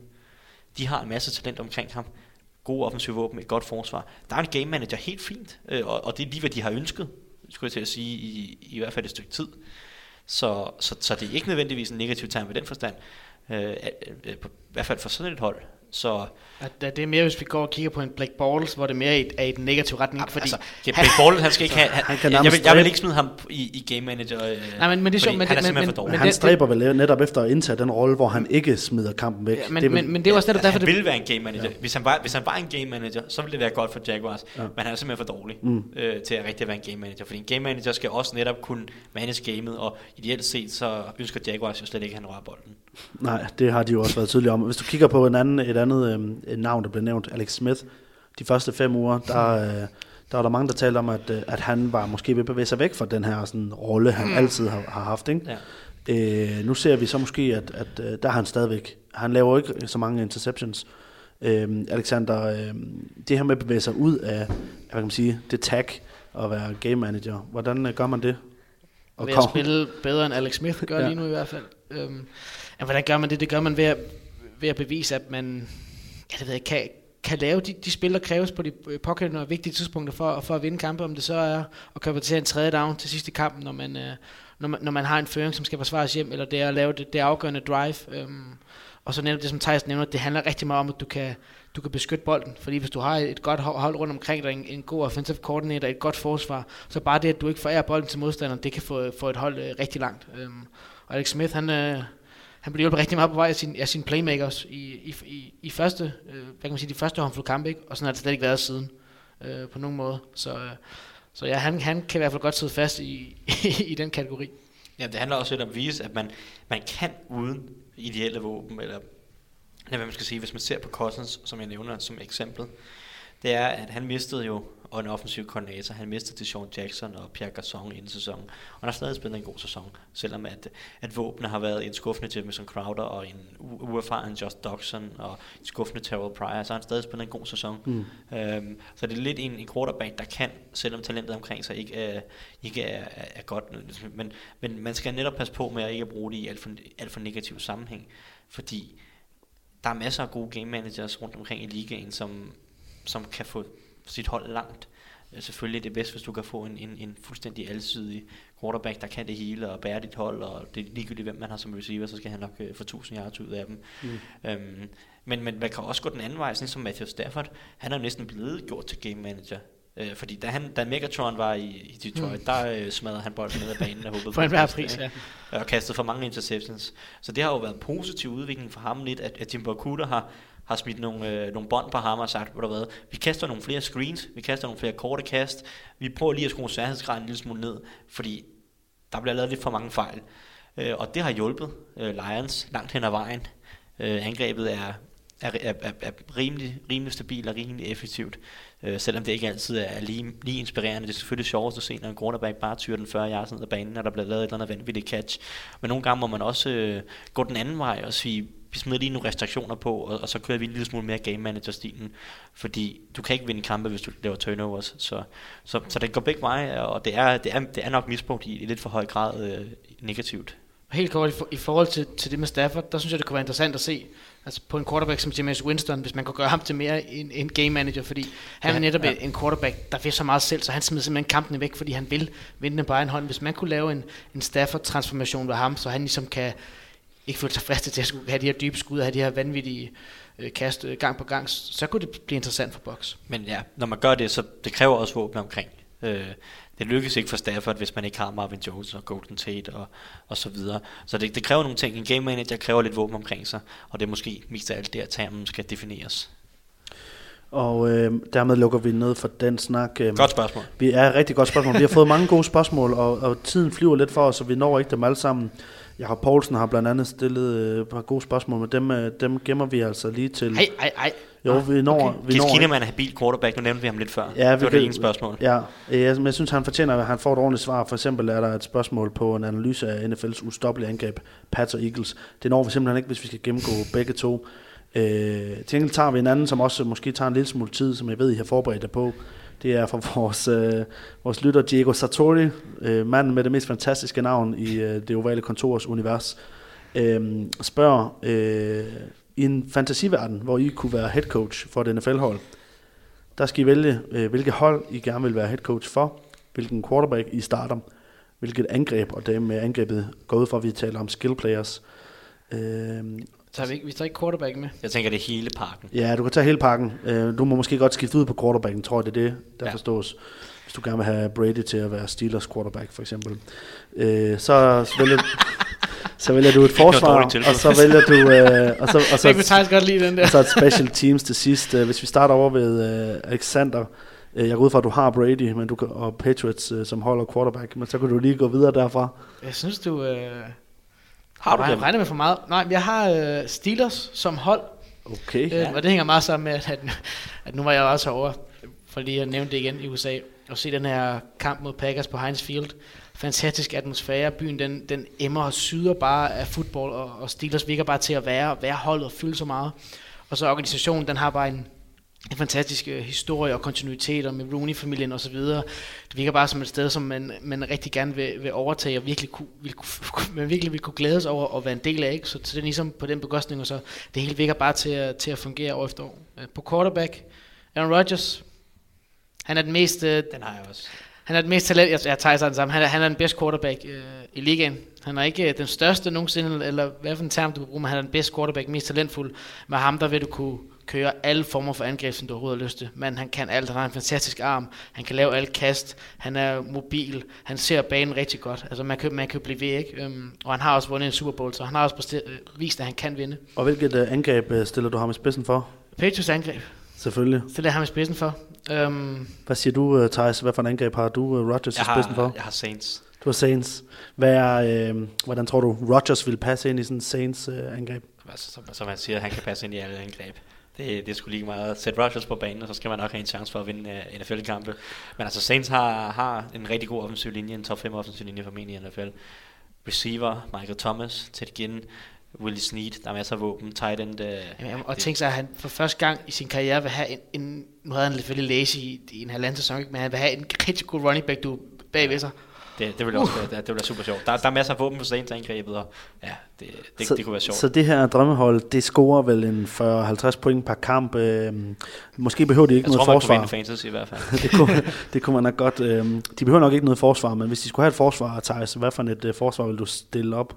De har en masse talent omkring ham. God offensiv våben, et godt forsvar. Der er en game manager helt fint, øh, og, og det er lige, hvad de har ønsket, skulle jeg til at sige, i, i hvert fald et stykke tid. Så, så, så det er ikke nødvendigvis en negativ term i den forstand. Øh, øh, øh, på, I hvert fald for sådan et hold så At, det er mere, hvis vi går og kigger på en Black Bortles, hvor det mere er i, er i den negative retning. Fordi altså, ja, Blake Bortles, han skal ikke have... Han, han kan jeg, vil, jeg vil ikke smide ham i, i game manager, øh, Nej, men- men det er sjovt, men han er det- simpelthen men- for dårlig. Men men han det- stræber vel netop efter at indtage den rolle, hvor han ikke smider kampen væk. Ja, Det men, er vel- men, men det er også netop derfor, han det, vil være en game manager. Ja. Hvis, han var, hvis han var en game manager, så ville det være godt for Jaguars. Ja. Men han er simpelthen for dårlig mm. øh, til at rigtig være en game manager. Fordi en game manager skal også netop kunne manage gamet, og ideelt set, så ønsker Jaguars jo slet ikke, at han rører bolden. Nej, det har de jo også været tydelige om. Hvis du kigger på en anden, et andet et navn, der blev nævnt, Alex Smith, de første fem uger, der, øh, der var der mange, der talte om, at, øh, at han var måske ved at bevæge sig væk fra den her sådan, rolle, han altid har, har haft. Ikke? Ja. Øh, nu ser vi så måske, at, at øh, der er han stadigvæk. Han laver ikke så mange interceptions. Øh, Alexander, øh, det her med at bevæge sig ud af, hvad kan man sige, det tag og være game manager, hvordan øh, gør man det? Og ved at spille bedre end Alex Smith gør *laughs* ja. lige nu i hvert fald. Øhm, ja, hvordan gør man det? Det gør man ved at, ved at bevise, at man ja, det ved jeg, kan, kan lave de, de spil, der kræves på de øh, pågældende og vigtige tidspunkter for, for at vinde kampe, om det så er at konvertere en tredje down til sidste kamp, når man, øh, når man, når man har en føring, som skal forsvares hjem, eller det er at lave det, det afgørende drive. Øhm, og så netop det, som Thijs nævner, det handler rigtig meget om, at du kan, du kan beskytte bolden. Fordi hvis du har et godt hold hold rundt omkring dig, en, en god offensive coordinator, et godt forsvar, så bare det, at du ikke forærer bolden til modstanderen, det kan få, få et hold øh, rigtig langt. Øhm, og Alex Smith, han, øh, han blev hjulpet rigtig meget på vej af, sin, af sine playmakers i, i, i, i første, øh, hvad kan man sige, de første håndfulde kampe, ikke? og sådan har det slet ikke været siden øh, på nogen måde. Så, øh, så ja, han, han kan i hvert fald godt sidde fast i, *laughs* i den kategori. Ja, det handler også lidt om at vise, at man, man kan uden ideelle våben, eller eller hvad man skal sige, hvis man ser på Cousins, som jeg nævner som eksempel, det er, at han mistede jo og en offensiv koordinator. Han mistede til Sean Jackson og Pierre Garçon inden sæsonen. Og han har stadig spillet en god sæson, selvom at, at våbne har været en skuffende Jamison Crowder og en u- uerfaren Josh Doxson og en skuffende Terrell Pryor, så har han stadig spillet en god sæson. Mm. Øhm, så det er lidt en, en quarterback, der kan, selvom talentet omkring sig ikke er, ikke er, er, er godt. Men, men man skal netop passe på med at ikke bruge det i alt for, alt for negativ sammenhæng, fordi der er masser af gode game managers rundt omkring i ligaen, som, som kan få sit hold langt. Øh, Selvfølgelig er det bedst, hvis du kan få en, en, en fuldstændig alsidig quarterback, der kan det hele og bære dit hold, og det er ligegyldigt, hvem man har som receiver, så skal han nok øh, få 1000 yards ud af dem. Mm. Øhm, men, men man kan også gå den anden vej, sådan som Matthew Stafford, han er jo næsten blevet gjort til game manager. Øh, fordi da, han, da Megatron var i, i Detroit, mm. der øh, smadrede han bolden ned ad banen og håbede For enhver bedste, pris, ja. og kastet for mange interceptions. Så det har jo været en positiv udvikling for ham lidt, at, at Jim Barcuda har, har smidt nogle, øh, nogle bånd på ham og sagt, ved du hvad, vi kaster nogle flere screens, vi kaster nogle flere korte kast, vi prøver lige at skrue sværhedsgraden en lille smule ned, fordi der bliver lavet lidt for mange fejl. Øh, og det har hjulpet øh, Lions langt hen ad vejen. Øh, angrebet er, er, er, er, er rimelig, rimelig stabilt og rimelig effektivt, øh, selvom det ikke altid er lige, lige inspirerende. Det er selvfølgelig sjovest at se, når en quarterback bare tyrer den 40 yards ned ad banen, og der bliver lavet et eller andet vanvittigt catch. Men nogle gange må man også øh, gå den anden vej og sige, vi smider lige nogle restriktioner på, og, og så kører vi en lille smule mere game manager-stilen, fordi du kan ikke vinde kampe, hvis du laver turnovers. Så, så, så det går begge veje, og det er, det er, det er nok misbrugt i, i lidt for høj grad øh, negativt. Helt kort, i, for, i forhold til, til det med Stafford, der synes jeg, det kunne være interessant at se altså på en quarterback som James Winston, hvis man kunne gøre ham til mere en, en game manager, fordi han Ja, er netop ja. ja. en quarterback, der vil så meget selv, så han smider simpelthen kampene væk, fordi han vil vinde den på egen hånd. Hvis man kunne lave en, en Stafford-transformation ved ham, så han ligesom kan ikke føle sig fristet til at skulle have de her dybe skud og have de her vanvittige øh, kast øh, gang på gang, så kunne det blive interessant for Box. Men ja, når man gør det, så det kræver også våben omkring. Øh, det lykkes ikke for Stafford, hvis man ikke har Marvin Jones og Golden Tate og, og så videre. Så det, det kræver nogle ting. En game manager kræver lidt våben omkring sig, og det er måske mest af alt der, termen skal defineres. Og øh, dermed lukker vi ned for den snak. Øh, Godt spørgsmål. Vi er rigtig godt spørgsmål. Vi har fået mange gode spørgsmål, og, og tiden flyver lidt for os, så vi når ikke dem alle sammen. Jakob Poulsen har blandt andet stillet øh, et par gode spørgsmål, men dem, øh, dem gemmer vi altså lige til... Ej, ej, ej. Jo, vi når... okay. Vi når Keeneman er habil quarterback, nu nævnte vi ham lidt før. Ja, det vi var kan- det ene spørgsmål. Ja, øh, jeg, men jeg synes, han fortjener, at han får et ordentligt svar. For eksempel er der et spørgsmål på en analyse af NFL's ustoppelige angreb, Pats og Eagles. Det når vi simpelthen ikke, hvis vi skal gennemgå begge to. Øh, til gengæld tager vi en anden, som også måske tager en lille smule tid, som jeg ved, I har forberedt jer på. Det er fra vores, øh, vores lytter Diego Sartori, øh, manden med det mest fantastiske navn i øh, det ovale kontors univers, øh, spørger, øh, i en fantasiverden, hvor I kunne være head coach for et NFL-hold, der skal I vælge, øh, hvilket hold I gerne vil være head coach for, hvilken quarterback I starter, hvilket angreb, og det med angrebet går ud fra, at vi taler om skill players. Øh, Tager vi, ikke, vi tager ikke quarterback med. Jeg tænker, det er hele parken. Ja, du kan tage hele pakken. Øh, Du må måske godt skifte ud på quarterbacken, tror jeg, det er det, der ja. Forstås. Hvis du gerne vil have Brady til at være Steelers quarterback, for eksempel. Øh, så, vælger, *laughs* så vælger du et forsvar, og så vælger du... Øh, og så, og Så jeg Thijs godt lide den der. og så et special teams til sidst. Øh, Hvis vi starter over ved øh, Alexander. Jeg går ud fra, at du har Brady men du kan, og Patriots som holder quarterback, men så kan du lige gå videre derfra. Jeg synes, du... Øh, Har du jeg dem? regner med for meget. Nej, jeg har øh, Steelers som hold, Okay. ja. øh, og det hænger meget sammen med, at, at nu var jeg også over, fordi jeg nævnte det igen i USA, og se den her kamp mod Packers på Heinz Field. Fantastisk atmosfære. Byen den, den emmer og syder bare af fodbold, og, og Steelers virker bare til at være, være holdet og fylde så meget. Og så organisationen, den har bare en, en fantastisk øh, historie og kontinuiteter med Rooney-familien osv. Det virker bare som et sted, som man, man rigtig gerne vil, vil overtage og virkelig kunne, vil kunne, *laughs* man virkelig vil kunne glædes over at være en del af. Ikke? Så, det er ligesom på den bekostning, og så det hele virker bare til at, til at fungere år efter år. Øh, På quarterback, Aaron Rodgers, han er den mest, øh, Den har jeg også. han er den mest talent, jeg, jeg tager sådan sammen. Han er, han er den bedste quarterback øh, i ligaen. Han er ikke øh, den største nogensinde, eller hvad for en term du vil bruge, men han er den bedste quarterback, mest talentfuld. Med ham, der vil du kunne køre alle former for angreb, som du overhovedet har lyst til. Men han kan alt. Han har en fantastisk arm. Han kan lave alt kast. Han er mobil. Han ser banen rigtig godt. Altså, man kan, man kan blive ved, ikke? Um, og han har også vundet en Super Bowl, så han har også øh, vist, at han kan vinde. Og hvilket øh, angreb øh, stiller du ham i spidsen for? Patriots angreb, Selvfølgelig. så det er ham i spidsen for. Um, Hvad siger du, øh, Thijs? Hvad for en angreb har du øh, Rodgers i Jeg spidsen for? jeg har Saints. Du har Saints. Hvad er, øh, hvordan tror du, Rodgers vil passe ind i sådan en Saints øh, angreb? Altså, som, som man siger, han kan passe ind i alle angreb. Det, det skulle lige meget. Sæt Rodgers på banen, og så skal man nok have en chance for at vinde uh, NFL-kampe. Men altså, Saints har, har en rigtig god offensiv linje, en top 5 offensiv linje formentlig i NFL. Receiver, Michael Thomas, Ted Ginn, Willie Snead, der er masser af våben, tight end. Uh, Jamen, og tænk sig, at han for første gang i sin karriere vil have en, en nu havde han selvfølgelig lazy i, i en halvanden sæson, men han vil have en rigtig god running back du bagved sig. Det, det vil også være, det, det vil være super sjovt. Der, der er masser af våben på angrebet, og ja, det, det, så, det kunne være sjovt. Så det her drømmehold, det scorer vel en 40-50 point per kamp. Øh, måske behøver de ikke jeg noget tror, man kunne forsvar. vinde fantasy i hvert fald. *laughs* det, kunne, det kunne man nok godt. Øh, de behøver nok ikke noget forsvar, men hvis de skulle have et forsvar, Thijs, hvad for et øh, forsvar vil du stille op?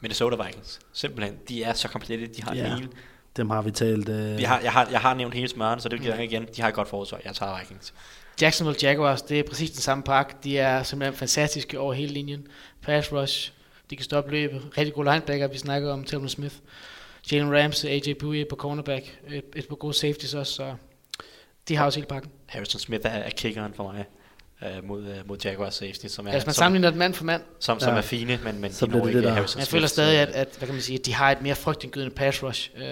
Minnesota Vikings, simpelthen, de er så komplette, de har Ja. hele. Dem har vi talt. Øh, Vi har, jeg, har, jeg har nævnt hele smøren, så det vil jeg igen. De har et godt forsvar. Jeg tager Vikings. Jacksonville Jaguars, det er præcis den samme pakke. De er simpelthen fantastiske over hele linjen. Pass rush, de kan stoppe løbet. Rigtig god linebacker, vi snakker om Telvin Smith. Jalen Ramsey, AJ Bouye på cornerback. Et, et par gode safeties også, så de har også hele pakken. Harrison Smith er, er kickeren for mig øh, mod, øh, mod Jaguars safety, som er, Ja, hvis man som, sammenligner mand for mand, som, som Ja. er fine, men, men Så de når det ikke det, der- Harrison jeg føler stadig, øh, at, at, hvad kan man sige, at de har et mere frygtindgydende pass rush, uh,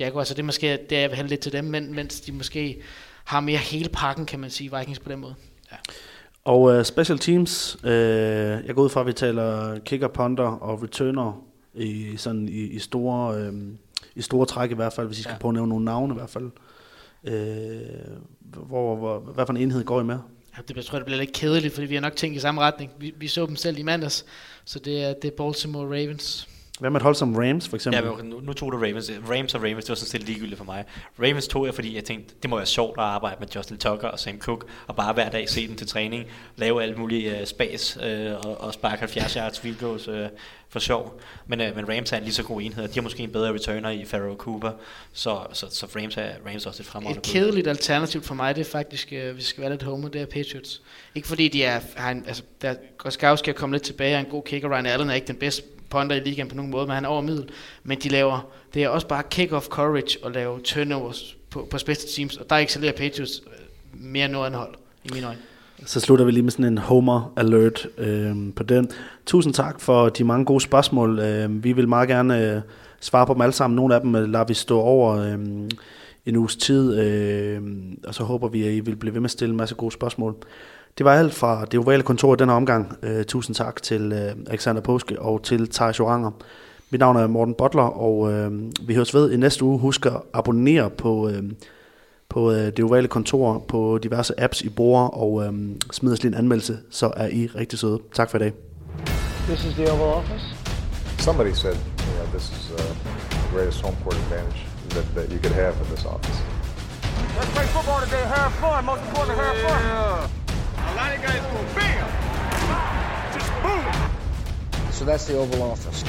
Jaguars, så det er måske det, jeg vil hælde lidt til dem, men, mens de måske har mere hele pakken, kan man sige, Vikings på den måde. Og uh, special teams, uh, jeg går ud fra, at vi taler kicker, punter og returner i, sådan i, i, store, uh, i store træk i hvert fald, hvis I skal Ja. prøve at nævne nogle navne i hvert fald. Uh, hvor, hvor, hvad for en enhed går I med? Ja, det jeg tror, det bliver lidt kedeligt, fordi vi har nok tænkt i samme retning. Vi, vi så dem selv i mandags, så det er, det er Baltimore Ravens. Hvad med et hold som Rams for eksempel? Ja, men nu, nu tog du Ravens. Rams og Ravens, det var sådan set ligegyldigt for mig. Ravens tog jeg, fordi jeg tænkte, det må være sjovt at arbejde med Justin Tucker og Sam Cook, og bare hver dag se dem til træning, lave alt muligt uh, spas uh, og, og sparke 70 yards field goals uh, for sjov. Men, uh, men Rams er en lige så god enhed, og de har måske en bedre returner i Pharaoh Cooper, så, så, så Rams er Rams er også et fremragende Et bud. kedeligt alternativ for mig, det er faktisk, øh, hvis vi skal være lidt homer, det er Patriots. Ikke fordi de er, har en, altså, der, Goskowski er kommet lidt tilbage, og en god kicker, Ryan Allen er ikke den bedste punter i ligaen på nogen måde, men han er over middel. Men de laver, det er også bare kick-off courage at lave turnovers på, på special teams, og der excellerer Patriots øh, mere end noget andet hold, i mine øjne. Så slutter vi lige med sådan en homer alert øh, på den. Tusind tak for de mange gode spørgsmål. Øh, vi vil meget gerne øh, svare på dem alle sammen. Nogle af dem øh, lader vi stå over øh, en uges tid, øh, og så håber vi, at I vil blive ved med at stille en masse gode spørgsmål. Det var alt fra det ovale kontor i den her omgang. Øh, tusind tak til øh, Alexander Påske og til Thijs Joranger. Mit navn er Morten Butler, og øh, vi høres ved i næste uge. Husk at abonnere på... Øh, på øh, det ovale kontor, på diverse apps, I bruger, og øh, smid os lige en anmeldelse, så er I rigtig søde. Tak for i dag. This is the Oval Office. Somebody said, you know, this is uh, the greatest home court advantage that, that you could have in this office. Let's play football today, have fun. Most important, have fun. A lot of guys go bam, just boom. So that's the Oval Office.